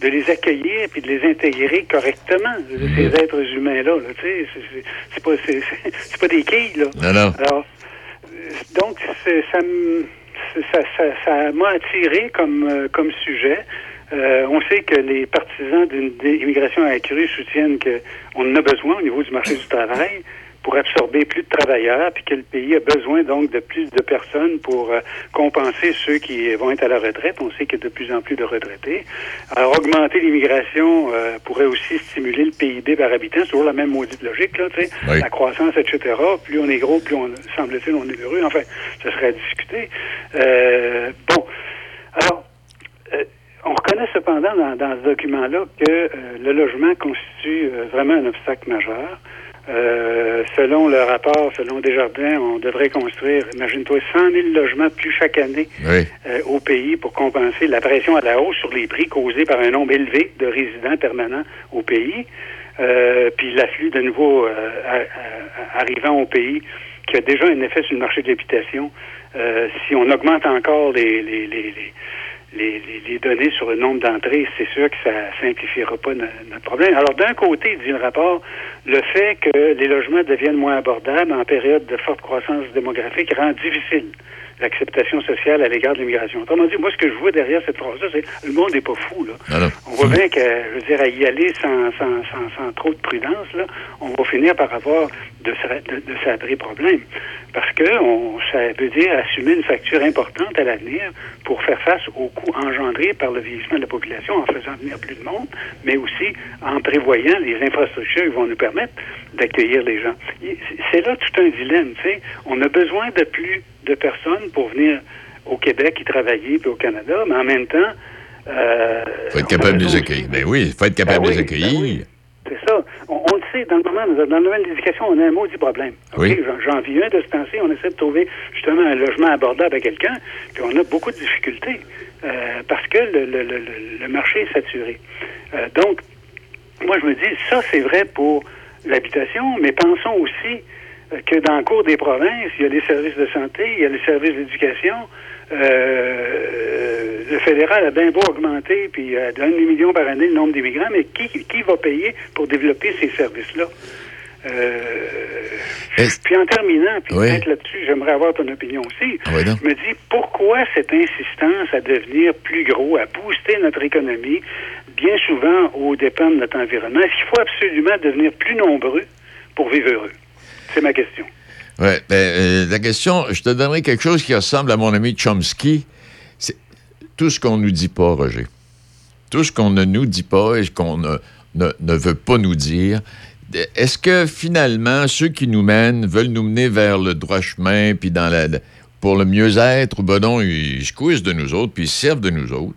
de les accueillir puis de les intégrer correctement, ces êtres humains-là. Là, tu sais, c'est- pas, c'est pas des quilles, là. Non, non. Alors, donc, me- ça, ça, ça m'a attiré comme, euh, comme sujet. Euh, on sait que les partisans d'une immigration accrue soutiennent qu'on en a besoin au niveau du marché du travail pour absorber plus de travailleurs, puis que le pays a besoin donc de plus de personnes pour euh, compenser ceux qui vont être à la retraite. On sait qu'il y a de plus en plus de retraités. Alors, augmenter l'immigration euh, pourrait aussi stimuler le PIB par habitant. C'est toujours la même maudite logique, là, tu sais. Oui. La croissance, etc. Plus on est gros, plus on semble-t-il, on est heureux. Enfin, ce serait à discuter. Euh, bon. Alors, euh, on reconnaît cependant dans, dans ce document-là que euh, le logement constitue euh, vraiment un obstacle majeur. Euh, selon le rapport, selon Desjardins, on devrait construire, imagine-toi, 100 000 logements plus chaque année Oui. euh, au pays pour compenser la pression à la hausse sur les prix causée par un nombre élevé de résidents permanents au pays, euh, puis l'afflux de nouveaux euh, arrivants au pays qui a déjà un effet sur le marché de l'habitation. Euh, si on augmente encore les, les, les, les les, les- les données sur le nombre d'entrées, c'est sûr que ça simplifiera pas no- notre problème. Alors, d'un côté, dit le rapport, le fait que les logements deviennent moins abordables en période de forte croissance démographique rend difficile l'acceptation sociale à l'égard de l'immigration. Autrement dit, moi, ce que je vois derrière cette phrase-là, c'est le monde n'est pas fou, là. Non. On voit bien que, je veux dire, à y aller sans, sans, sans, sans trop de prudence, là, on va finir par avoir de, de, de sacrés problèmes. Parce que on, ça veut dire assumer une facture importante à l'avenir pour faire face aux coûts engendrés par le vieillissement de la population en faisant venir plus de monde, mais aussi en prévoyant les infrastructures qui vont nous permettre d'accueillir les gens. C'est là tout un dilemme, tu sais. On a besoin de plus de personnes pour venir au Québec y travailler, puis au Canada, mais en même temps, euh, faut être capable de les accueillir. Ben oui, il faut être capable Ben de les ben accueillir. oui. C'est ça. On, on le sait, dans le moment, dans le domaine de l'éducation, on a un maudit problème. Oui. J'en- vis un de ce temps-ci. On essaie de trouver justement un logement abordable à quelqu'un, puis on a beaucoup de difficultés euh, parce que le, le- le- le- le marché est saturé. Euh, donc, moi, je me dis, ça, c'est vrai pour l'habitation, mais pensons aussi que dans le cours des provinces, il y a les services de santé, il y a les services d'éducation. Euh, le fédéral a bien beau augmenter, puis euh, donne des millions par année le nombre d'immigrants, mais qui, qui va payer pour développer ces services-là? Euh, puis en terminant, puis Oui. peut-être là-dessus, j'aimerais avoir ton opinion aussi. Ah oui. Je me dis, pourquoi cette insistance à devenir plus gros, à booster notre économie, bien souvent aux dépens de notre environnement? Est-ce qu'il faut absolument devenir plus nombreux pour vivre heureux? C'est ma question. Ouais, ben, euh, la question, je te donnerai quelque chose qui ressemble à mon ami Chomsky. C'est tout ce qu'on nous dit pas, Roger. Tout ce qu'on ne nous dit pas et qu'on ne, ne, ne veut pas nous dire. Est-ce que finalement, ceux qui nous mènent veulent nous mener vers le droit chemin, puis dans la, pour le mieux-être, ou ben non, ils se de nous autres, puis ils se servent de nous autres.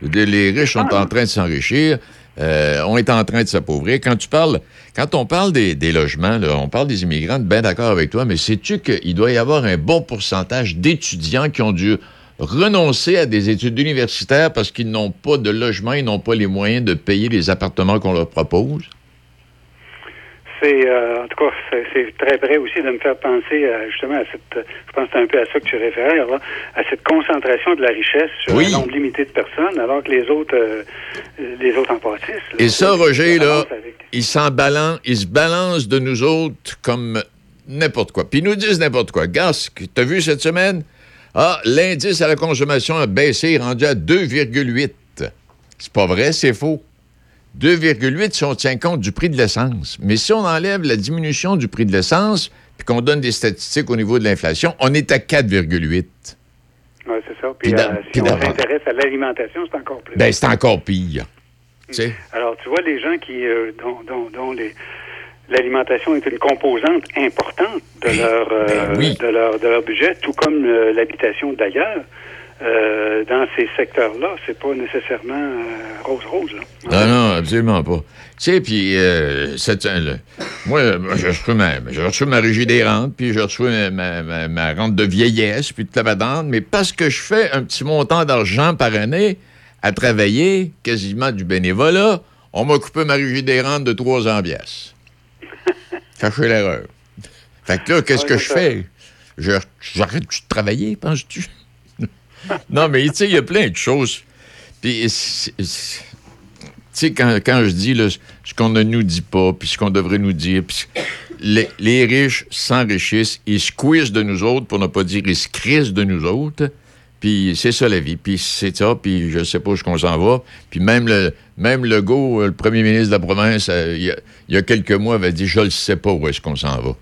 Les riches sont en train de s'enrichir, euh, on est en train de s'appauvrir. Quand on parle des, logements, on parle des immigrants, bien d'accord avec toi, mais sais-tu qu'il doit y avoir un bon pourcentage d'étudiants qui ont dû renoncer à des études universitaires parce qu'ils n'ont pas de logement, ils n'ont pas les moyens de payer les appartements qu'on leur propose? C'est, euh, en tout cas, c'est- très près aussi de me faire penser à, justement à cette, euh, je pense que c'est un peu à ça que tu réfères, là, à cette concentration de la richesse sur Oui. un nombre limité de personnes, alors que les autres, euh, les autres en pâtissent. là. Et ça, Roger, là, avec- ils s'en balancent, ils se balancent de nous autres comme n'importe quoi. Puis ils nous disent n'importe quoi. Gas, t'as vu cette semaine? Ah, l'indice à la consommation a baissé, rendu à 2,8. C'est pas vrai, c'est faux. 2,8 si on tient compte du prix de l'essence. Mais si on enlève la diminution du prix de l'essence, puis qu'on donne des statistiques au niveau de l'inflation, on est à 4,8. Oui, c'est ça. Puis, euh, puis si on s'intéresse à l'alimentation, c'est encore plus. Ben, c'est encore pire. Sais? Alors, tu vois, les gens qui, euh, dont, dont- dont les- l'alimentation est une composante importante de, Ben, leur, euh, ben oui. de, leur, de leur budget, tout comme l'habitation d'ailleurs, euh, dans ces secteurs-là, c'est pas nécessairement euh, rose-rose. Non, non, absolument pas. Tu sais, puis, euh, c'est un- le- moi, moi, je reçois ma, je reçois ma régie des rentes, puis je reçois ma, ma- rente de vieillesse, puis toute la badante, mais parce que je fais un petit montant d'argent par année à travailler, quasiment du bénévolat, on m'a coupé ma régie des rentes de 300 piastres. Caché l'erreur. Fait que là, qu'est-ce que je fais? Je- J'arrête de travailler, penses-tu? non, mais tu sais, il y a plein de choses. Puis, tu sais, quand, quand je dis ce qu'on ne nous dit pas, puis ce qu'on devrait nous dire, puis les, les riches s'enrichissent, ils squeezent de nous autres, pour ne pas dire ils se crissent de nous autres, puis c'est ça la vie, puis c'est ça, puis je sais pas où est-ce qu'on s'en va. Puis même le même Legault, euh, le premier ministre de la province, euh, il y, a, il y a quelques mois, avait dit « Je ne sais pas où est-ce qu'on s'en va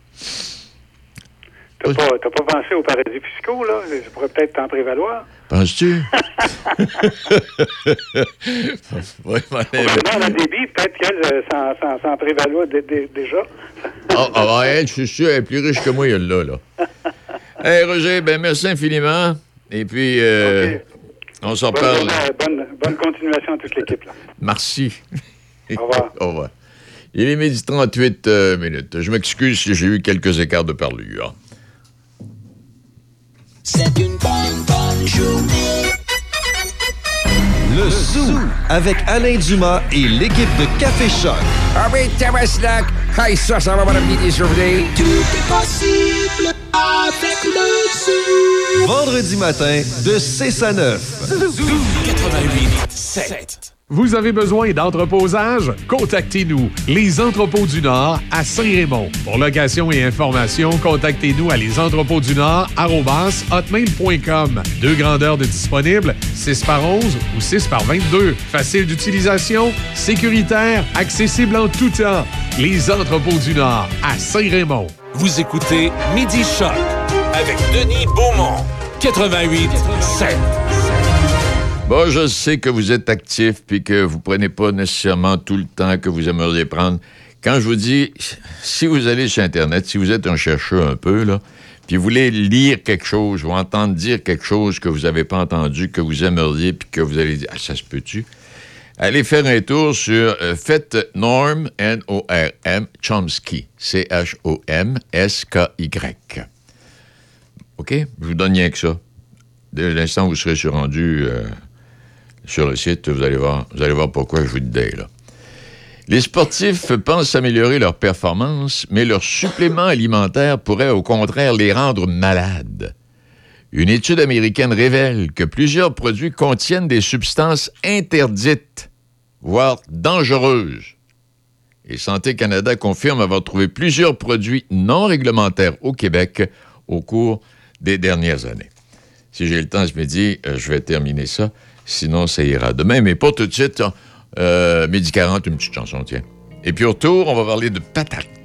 T'as pas, pas pensé aux paradis fiscaux, là? Je pourrais peut-être t'en prévaloir. ». Penses-tu? oui, la débit, peut-être qu'elle euh, s'en- prévaloir dé- dé- déjà. Ah, ah, ouais, elle, je suis sûr, elle est plus riche que moi, elle, là, là. Hey, Roger, ben merci infiniment. Et puis, euh, on s'en parle. journée, bonne, bonne continuation à toute l'équipe. là. Merci. Au revoir. Au revoir. Il est midi 38 euh, minutes. Je m'excuse si j'ai eu quelques écarts de parlure. C'est une bonne, bonne journée. Le Zoo avec Alain Dumas et l'équipe de Café Choc. Ah oui, Tabaslac! Hey, ça, ça va, mon ami des journées. Tout est possible avec le Zoo. Vendredi matin de 6 à 9. 88 7. Vous avez besoin d'entreposage? Contactez-nous, Les Entrepôts du Nord à Saint-Raymond. Pour location et information, contactez-nous à lesentrepôtsdunord@hotmail.com. Deux grandeurs de disponibles, 6 par 11 ou 6 par 22. Facile d'utilisation, sécuritaire, accessible en tout temps. Les Entrepôts du Nord à Saint-Raymond. Vous écoutez Midi Choc avec Denis Beaumont. 88 7. Bon, je sais que vous êtes actif puis que vous prenez pas nécessairement tout le temps que vous aimeriez prendre. Quand je vous dis, si vous allez sur Internet, si vous êtes un chercheur un peu, là, puis vous voulez lire quelque chose ou entendre dire quelque chose que vous n'avez pas entendu, que vous aimeriez, puis que vous allez dire, ah, ça se peut-tu? Allez faire un tour sur euh, Faites Norm, N-O-R-M, Chomsky, C-H-O-M-S-K-Y. OK? Je vous donne rien que ça. Dès l'instant où vous serez rendu euh, sur le site, vous allez voir, vous allez voir pourquoi je vous dis là. Les sportifs pensent améliorer leur performance, mais leurs suppléments alimentaires pourraient au contraire les rendre malades. Une étude américaine révèle que plusieurs produits contiennent des substances interdites, voire dangereuses. Et Santé Canada confirme avoir trouvé plusieurs produits non réglementaires au Québec au cours des dernières années. Si j'ai le temps ce midi, euh, je vais terminer ça. Sinon, ça ira demain. Mais pas tout de suite. Euh, midi 40, une petite chanson, tiens. Et puis au retour, on va parler de patates.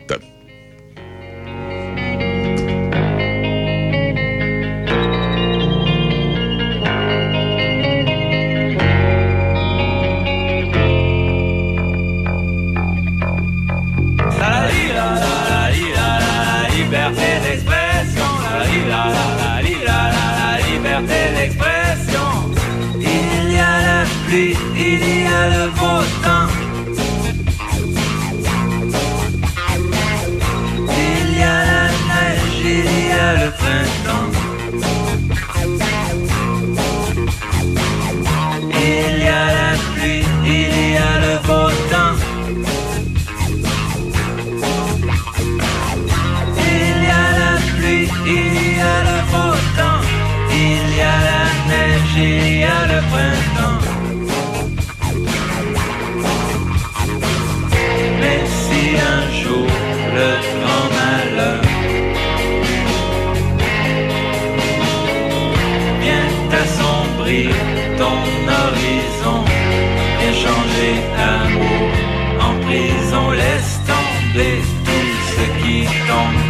Tomber tout ce qui tombe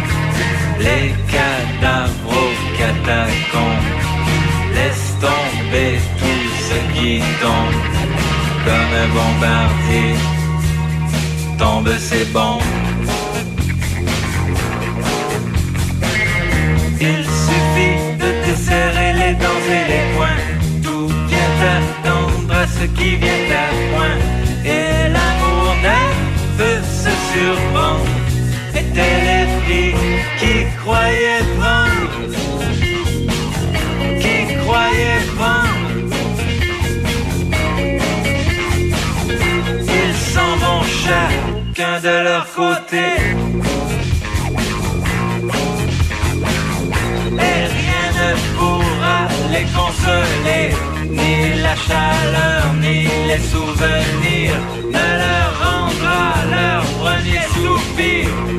les cadavres aux catacombes. Laisse tomber tout ce qui tombe comme un bombardier. Tombe, c'est bon. Il suffit de te serrer les dents et les poings. Tout vient attendre à ce qui vient à point. Et l'amour se surprendre. Étaient les filles qui croyaient prendre. Qui croyaient prendre. Ils s'en vont chacun de leur côté. Et rien ne pourra les consoler, ni la chaleur, ni les souvenirs ne leur rendra leur premier soupir.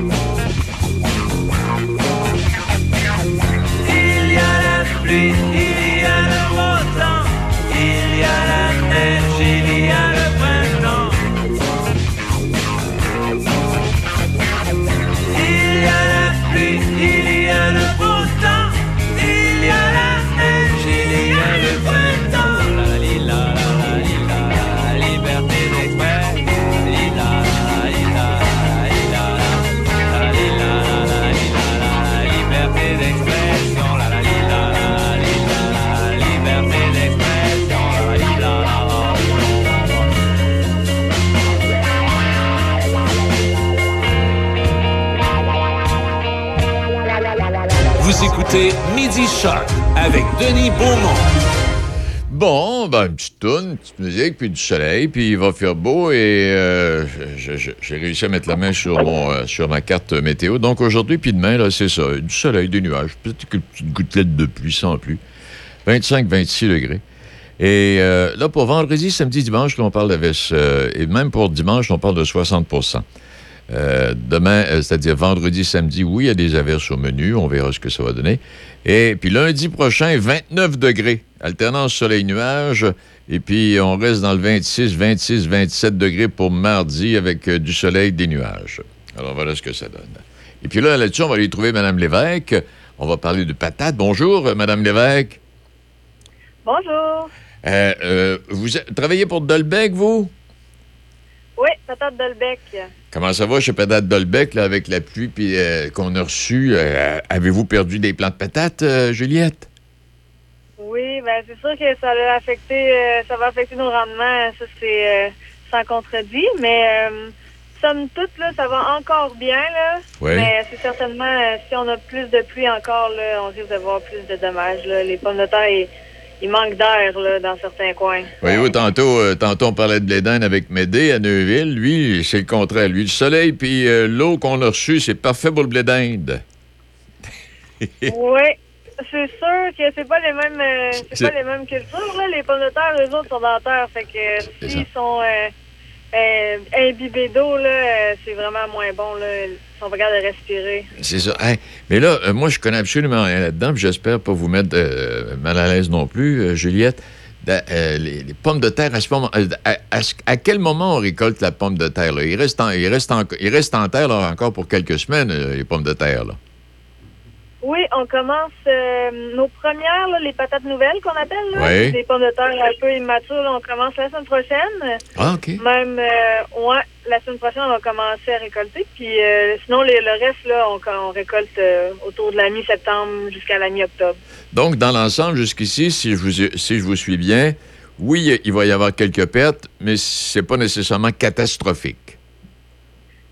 Vous écoutez Midi Shark avec Denis Beaumont. Bon, ben, une petite toune, une petite musique, puis du soleil, puis il va faire beau et euh, j'ai réussi à mettre la main sur, mon, euh, sur ma carte météo. Donc aujourd'hui, puis demain, là, c'est ça, du soleil, des nuages, peut-être quelques petites gouttelettes de pluie sans pluie. 25-26 degrés. Et euh, là, pour vendredi, samedi, dimanche, on parle de... et même pour dimanche, on parle de 60 euh, demain, euh, c'est-à-dire vendredi, samedi, oui, il y a des averses au menu. On verra ce que ça va donner. Et puis lundi prochain, 29 degrés. Alternance soleil-nuage. Et puis on reste dans le 26, 26, 27 degrés pour mardi avec euh, du soleil, des nuages. Alors voilà ce que ça donne. Et puis là, là-dessus, on va aller trouver Mme Lévesque. On va parler de patates. Bonjour, Mme Lévesque. Bonjour. Vous travaillez pour Dolbec, vous? Oui, patate Dolbec. Comment ça va chez Patate Dolbec, là, avec la pluie puis, euh, qu'on a reçue? Euh, Avez-vous perdu des plants de patates, euh, Juliette? Oui, ben c'est sûr que ça va affecter, ça va affecter nos rendements. Ça c'est euh, sans contredit, mais somme toute là, ça va encore bien là. Oui. Mais c'est certainement si on a plus de pluie encore là, on risque d'avoir plus de dommages là. Les pommes de terre, il manque d'air là, dans certains coins. Voyez-vous, tantôt, euh, tantôt, on parlait de blé d'Inde avec Médé à Neuville. Lui, c'est le contraire. Lui, le soleil puis euh, l'eau qu'on a reçue, c'est parfait pour le blé d'Inde. Oui, c'est sûr que c'est pas les mêmes euh, c'est pas les mêmes cultures. Là. Les pommes de terre, eux autres sont dans la terre. Fait que s'ils sont imbibés d'eau, là, c'est vraiment moins bon. Là. Ils sont pas capables de respirer. C'est ça. Mais là, euh, moi, je connais absolument rien là-dedans, puis j'espère pas vous mettre euh, mal à l'aise non plus, euh, Juliette. Les, pommes de terre, à, ce moment, à, quel moment on récolte la pomme de terre? Là? Il, reste en, il, reste en, il reste en terre encore pour quelques semaines, les pommes de terre. Là. Oui, on commence euh, nos premières, là, les patates nouvelles qu'on appelle, là, Oui. des pommes de terre un peu immatures. là, on commence la semaine prochaine. Ah, OK. Même, euh, ouais, la semaine prochaine, on va commencer à récolter. Puis euh, sinon, les- le reste, là, on, on récolte autour de la mi-septembre jusqu'à la mi-octobre. Donc, dans l'ensemble, jusqu'ici, si je, vous, si je vous suis bien, oui, il va y avoir quelques pertes, mais c'est pas nécessairement catastrophique.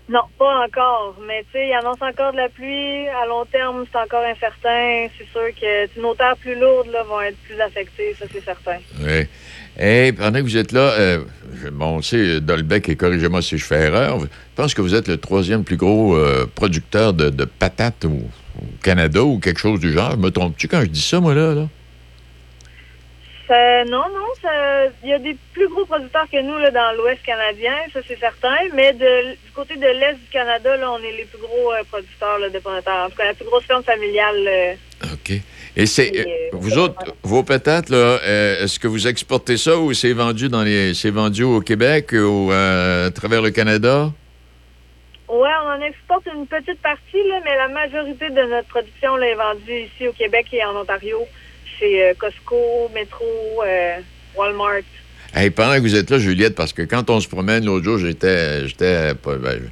Non, pas encore. Mais tu sais, il annonce encore de la pluie. À long terme, c'est encore incertain. C'est sûr que nos terres plus lourdes là, vont être plus affectées, ça c'est certain. Oui. Et pendant que vous êtes là, euh, bon, on sait, Dolbec, et corrigez-moi si je fais erreur, je pense que vous êtes le troisième plus gros euh, producteur de, patates au, Canada ou quelque chose du genre. Me trompes-tu quand je dis ça, moi, là? Ça- non, non, ça- il y a des plus gros producteurs que nous là, dans l'Ouest canadien, ça c'est certain. Mais de- du côté de l'Est du Canada, là, on est les plus gros euh, producteurs là, de pommes de terre. En tout cas, la plus grosse ferme familiale. euh, OK. Et c'est. euh, vous autres, vos patates, là, euh, est-ce que vous exportez ça ou c'est vendu dans les. C'est vendu au Québec ou à travers le Canada? Ouais, on en exporte une petite partie, là, mais la majorité de notre production là, est vendue ici au Québec et en Ontario. Chez euh, Costco, Metro, euh, Walmart. Hey, pendant que vous êtes là, Juliette, parce que quand on se promène l'autre jour, j'étais. j'étais pas- ben,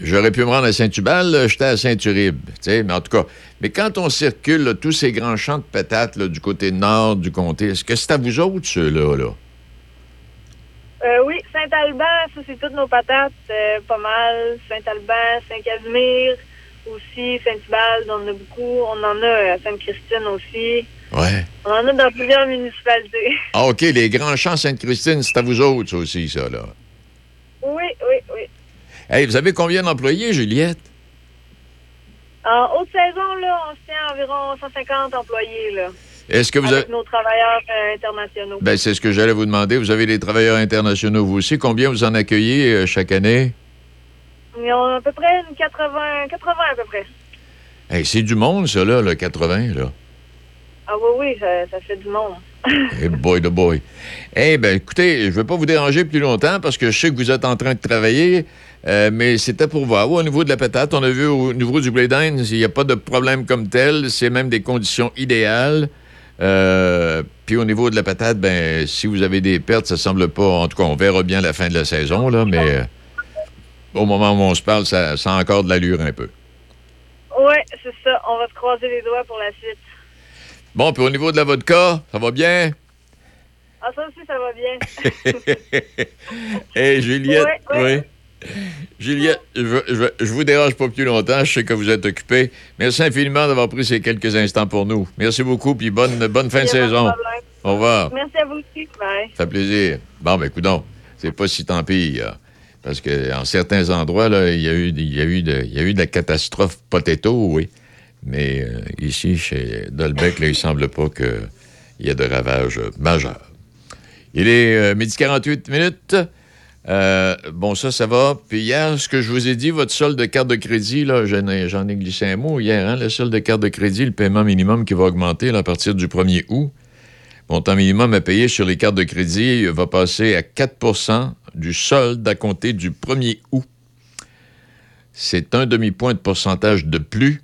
J'aurais pu me rendre à Saint-Hubal, là, j'étais à Saint-Uribe. tu sais, Mais en tout cas, mais quand on circule là, tous ces grands champs de patates là, du côté nord du comté, est-ce que c'est à vous autres, ceux-là? Là? Euh, oui, Saint-Alban, ça c'est toutes nos patates, euh, pas mal. Saint-Alban, Saint-Casimir aussi, Saint-Hubald, on en a beaucoup. On en a à Sainte-Christine aussi. Ouais. On en a dans plusieurs municipalités. Ah, OK, les grands champs Sainte-Christine, c'est à vous autres, ça aussi, ça, là. oui, oui, oui. Hey, vous avez combien d'employés, Juliette? En haute saison, là, on se tient à environ 150 employés, là. Est-ce que vous avec avez. nos travailleurs euh, internationaux. Ben, c'est ce que j'allais vous demander. Vous avez des travailleurs internationaux, vous aussi. Combien vous en accueillez euh, chaque année? Ils ont à peu près une 80, 80 à peu près. Hey, c'est du monde, ça, là, le 80, là. Ah oui, oui, ça, ça fait du monde. Hey boy de boy. Eh ben écoutez, je ne vais pas vous déranger plus longtemps parce que je sais que vous êtes en train de travailler, euh, mais c'était pour voir. Ouais, au niveau de la patate, on a vu au niveau du blé d'Inde, il n'y a pas de problème comme tel. C'est même des conditions idéales. Euh, puis au niveau de la patate, ben si vous avez des pertes, ça semble pas. En tout cas, on verra bien la fin de la saison, là, mais euh, au moment où on se parle, ça, ça a encore de l'allure un peu. Oui, c'est ça. On va se croiser les doigts pour la suite. Bon, puis au niveau de la vodka, ça va bien? Ah, ça aussi, ça va bien. Hé, Juliette, oui. Juliette, je, je, je vous dérange pas plus longtemps. Je sais que vous êtes occupé. Merci infiniment d'avoir pris ces quelques instants pour nous. Merci beaucoup, puis bonne, bonne fin de saison. Au revoir. Merci à vous aussi. Bye. Ça fait plaisir. Bon, ben, écoute c'est pas si tant pis. là. Parce que en certains endroits, il y, a eu, il y, y a eu de la catastrophe potato, oui. Mais euh, ici, chez Dolbec, là, il semble pas qu'il y ait de ravages majeurs. Il est euh, midi 48 minutes. Euh, bon, ça, ça va. Puis hier, ce que je vous ai dit, votre solde de carte de crédit, là, j'en ai, glissé un mot hier, hein, le solde de carte de crédit, le paiement minimum qui va augmenter à partir du 1er août. Montant minimum à payer sur les cartes de crédit va passer à 4% du solde à compter du 1er août. C'est un demi-point de pourcentage de plus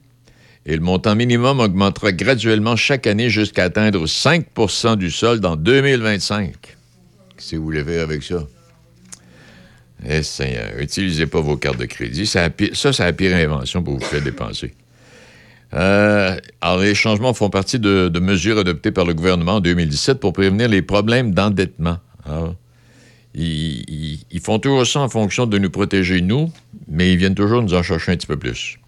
et le montant minimum augmentera graduellement chaque année jusqu'à atteindre 5% du solde en 2025. Qu'est-ce que vous voulez faire avec ça? Eh, Seigneur, utilisez pas vos cartes de crédit. Ça, c'est la pire invention pour vous faire dépenser. Euh, alors, les changements font partie de, mesures adoptées par le gouvernement en 2017 pour prévenir les problèmes d'endettement. Ils- ils font toujours ça en fonction de nous protéger, nous, mais ils viennent toujours nous en chercher un petit peu plus.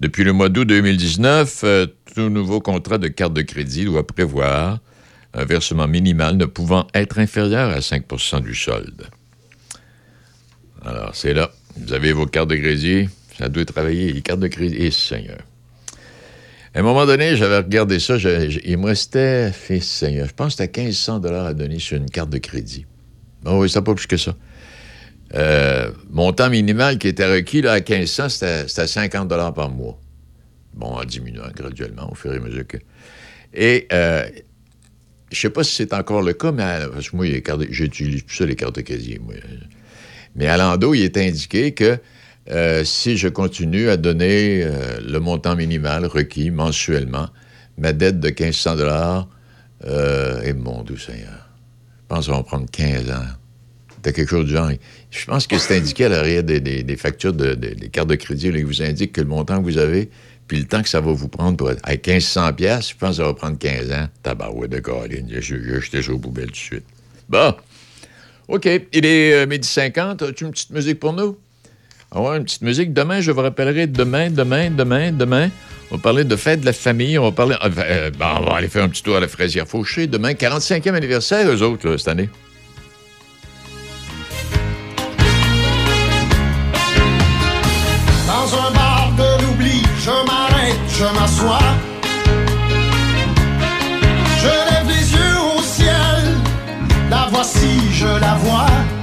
Depuis le mois d'août 2019, euh, tout nouveau contrat de carte de crédit doit prévoir un versement minimal ne pouvant être inférieur à 5% du solde. Alors, c'est là. Vous avez vos cartes de crédit. Ça doit travailler. Les cartes de crédit. Eh, Seigneur. À un moment donné, j'avais regardé ça. il me restait, fils Seigneur, je pense que c'était 1500 à donner sur une carte de crédit. Oh oui, c'était pas plus que ça. Euh, montant minimal qui était requis là, à 1500, c'était c'était 50 par mois. Bon, en diminuant graduellement au fur et à mesure que. Et euh, je sais pas si c'est encore le cas, mais à- parce que moi, j'utilise plus ça, les cartes de crédit. moi. Mais à l'endo, il est indiqué que euh, si je continue à donner euh, le montant minimal requis mensuellement, ma dette de 1500 dollars est mon doux Seigneur. Je pense ça va prendre 15 ans. C'était quelque chose du genre? Je pense que c'est indiqué à l'arrière des, des- factures de- de- des cartes de crédit. Là, il vous indique que le montant que vous avez, puis le temps que ça va vous prendre pour être à 1500 pièces, je pense que ça va prendre 15 ans. Tabarouette de Caroline. J'ai jeté ça aux poubelles tout de suite. Bon. OK. Il est euh, midi 50. As-tu une petite musique pour nous? Ah ouais, une petite musique. Demain, je vous rappellerai demain, demain, demain, demain. On va parler de fête de la famille. On va parler. euh, ben, on va aller faire un petit tour à la fraisière Fauché. Demain, 45e anniversaire, eux autres, là, cette année. Dans un bar de l'oubli, je m'arrête, je m'assois. Je lève les yeux au ciel, la voici, je la vois.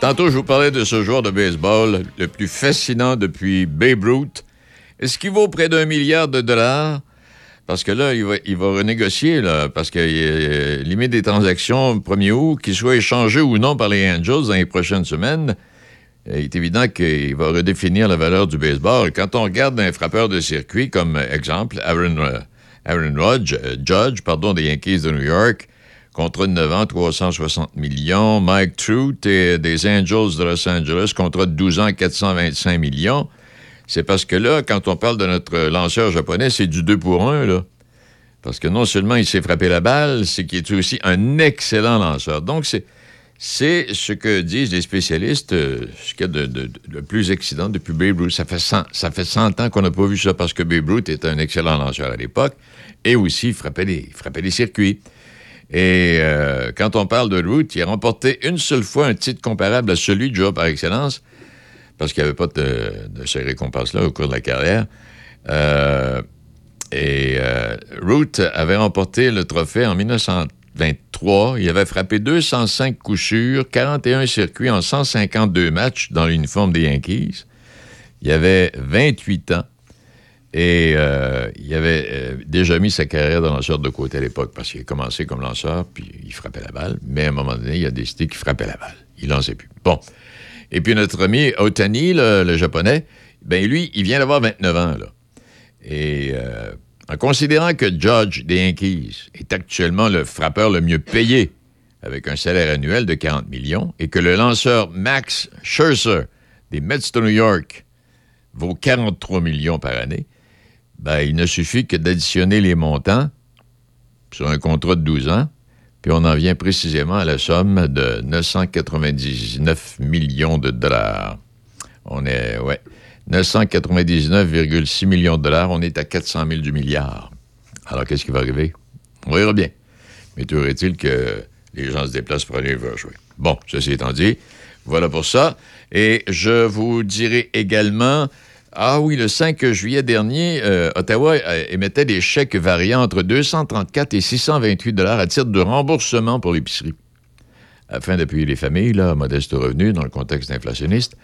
Tantôt, je vous parlais de ce joueur de baseball le plus fascinant depuis Babe Ruth. Est-ce qu'il vaut près d'un milliard de dollars? Parce que là, il va, renégocier, là, parce que limite des transactions 1er août, qu'ils soient échangés ou non par les Angels dans les prochaines semaines, il est évident qu'il va redéfinir la valeur du baseball. Quand on regarde un frappeur de circuit, comme exemple Aaron, Aaron Rodge, euh, Judge pardon, des Yankees de New York, contrat de 9 ans, 360 millions. Mike Trout et des Angels de Los Angeles, contrat de 12 ans, 425 millions. C'est parce que là, quand on parle de notre lanceur japonais, c'est du 2 pour 1, là. Parce que non seulement il s'est frappé la balle, c'est qu'il est aussi un excellent lanceur. Donc, c'est, ce que disent les spécialistes, euh, ce qu'il y de, plus excitant depuis Babe Ruth. Ça fait 100, ça fait 100 ans qu'on n'a pas vu ça parce que Babe Ruth était un excellent lanceur à l'époque et aussi il frappait les circuits. Et euh, quand on parle de Ruth, il a remporté une seule fois un titre comparable à celui de joueur par excellence parce qu'il n'y avait pas de, de ces récompenses-là au cours de la carrière. Euh, et euh, Root avait remporté le trophée en 1923. Il avait frappé 205 coups sûrs, 41 circuits en 152 matchs dans l'uniforme des Yankees. Il avait 28 ans et euh, il avait euh, déjà mis sa carrière de lanceur de côté à l'époque parce qu'il a commencé comme lanceur, puis il frappait la balle. Mais à un moment donné, il a décidé qu'il frappait la balle. Il lançait plus. Bon. Et puis notre ami Otani, le, japonais, ben lui, il vient d'avoir 29 ans, là. Et euh, en considérant que Judge des Yankees est actuellement le frappeur le mieux payé, avec un salaire annuel de 40 millions, et que le lanceur Max Scherzer des Mets de New York vaut 43 millions par année, ben, il ne suffit que d'additionner les montants sur un contrat de 12 ans, puis on en vient précisément à la somme de 999 millions de dollars. On est, ouais, 999,6 millions de dollars. On est à 400 000 du milliard. Alors, qu'est-ce qui va arriver? On verra bien. Mais toujours est-il que les gens se déplacent pour aller voir jouer. Bon, ceci étant dit, voilà pour ça. Et je vous dirai également, ah oui, le 5 juillet dernier, euh, Ottawa euh, émettait des chèques variant entre 234 et 628 dollars à titre de remboursement pour l'épicerie, afin d'appuyer les familles là, à modeste revenu dans le contexte inflationniste.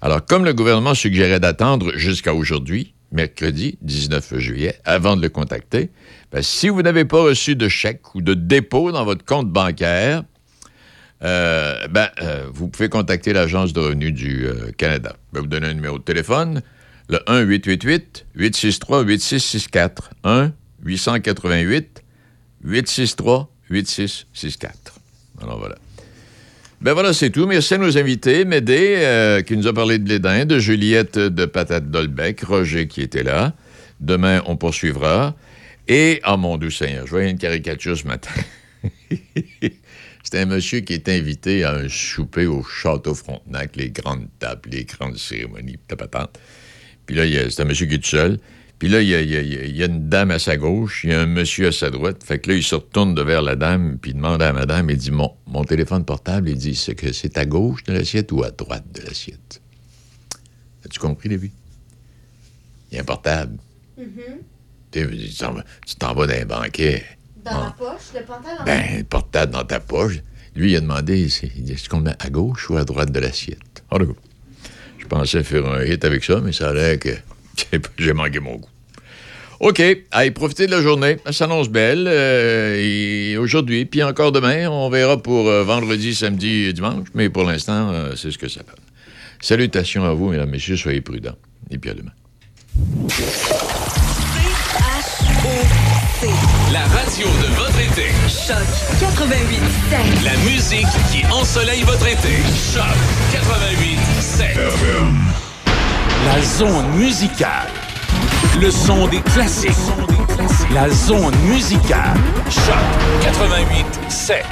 Alors, comme le gouvernement suggérait d'attendre jusqu'à aujourd'hui, mercredi 19 juillet, avant de le contacter, ben, si vous n'avez pas reçu de chèque ou de dépôt dans votre compte bancaire, euh, ben, vous pouvez contacter l'Agence de revenus du Canada. Vous donner un numéro de téléphone, le 1-888-863-8664. 1-888-863-8664. Alors voilà. Ben voilà, c'est tout. Merci à nos invités. Médée, euh, qui nous a parlé de l'édin, de Juliette de Patate Dolbec, Roger qui était là. Demain, on poursuivra. Et, oh mon Dieu Seigneur, je voyais une caricature ce matin. C'était un monsieur qui était invité à un souper au Château Frontenac, les grandes tables, les grandes cérémonies, patente. Puis là, il y a- c'est un monsieur qui est tout seul. Puis là, il y, a, il y a- il y a une dame à sa gauche, il y a un monsieur à sa droite. Fait que là, il se retourne de vers la dame, puis il demande à la madame, il dit, mon, mon téléphone portable, il dit, c'est que c'est à gauche de l'assiette ou à droite de l'assiette? As-tu compris, Lévi? Il y a un portable. Tu sais, tu t'en vas- tu t'en vas dans un banquet. Dans la poche, le pantalon. Ben, le portable dans ta poche. Lui, il a demandé, c'est- il dit, est-ce qu'on met à gauche ou à droite de l'assiette? En tout cas, je pensais faire un hit avec ça, mais ça a l'air que j'ai manqué mon goût. OK, allez, profitez de la journée. Ça s'annonce belle. euh, aujourd'hui, puis encore demain, on verra pour euh, vendredi, samedi et dimanche. Mais pour l'instant, euh, c'est ce que ça donne. Salutations à vous, mesdames, messieurs. Soyez prudents. Et puis à demain. Été. Choc 88 La musique qui ensoleille votre été. Choc 88 7. La zone musicale. Le son des classiques. La zone musicale. Choc 88 7.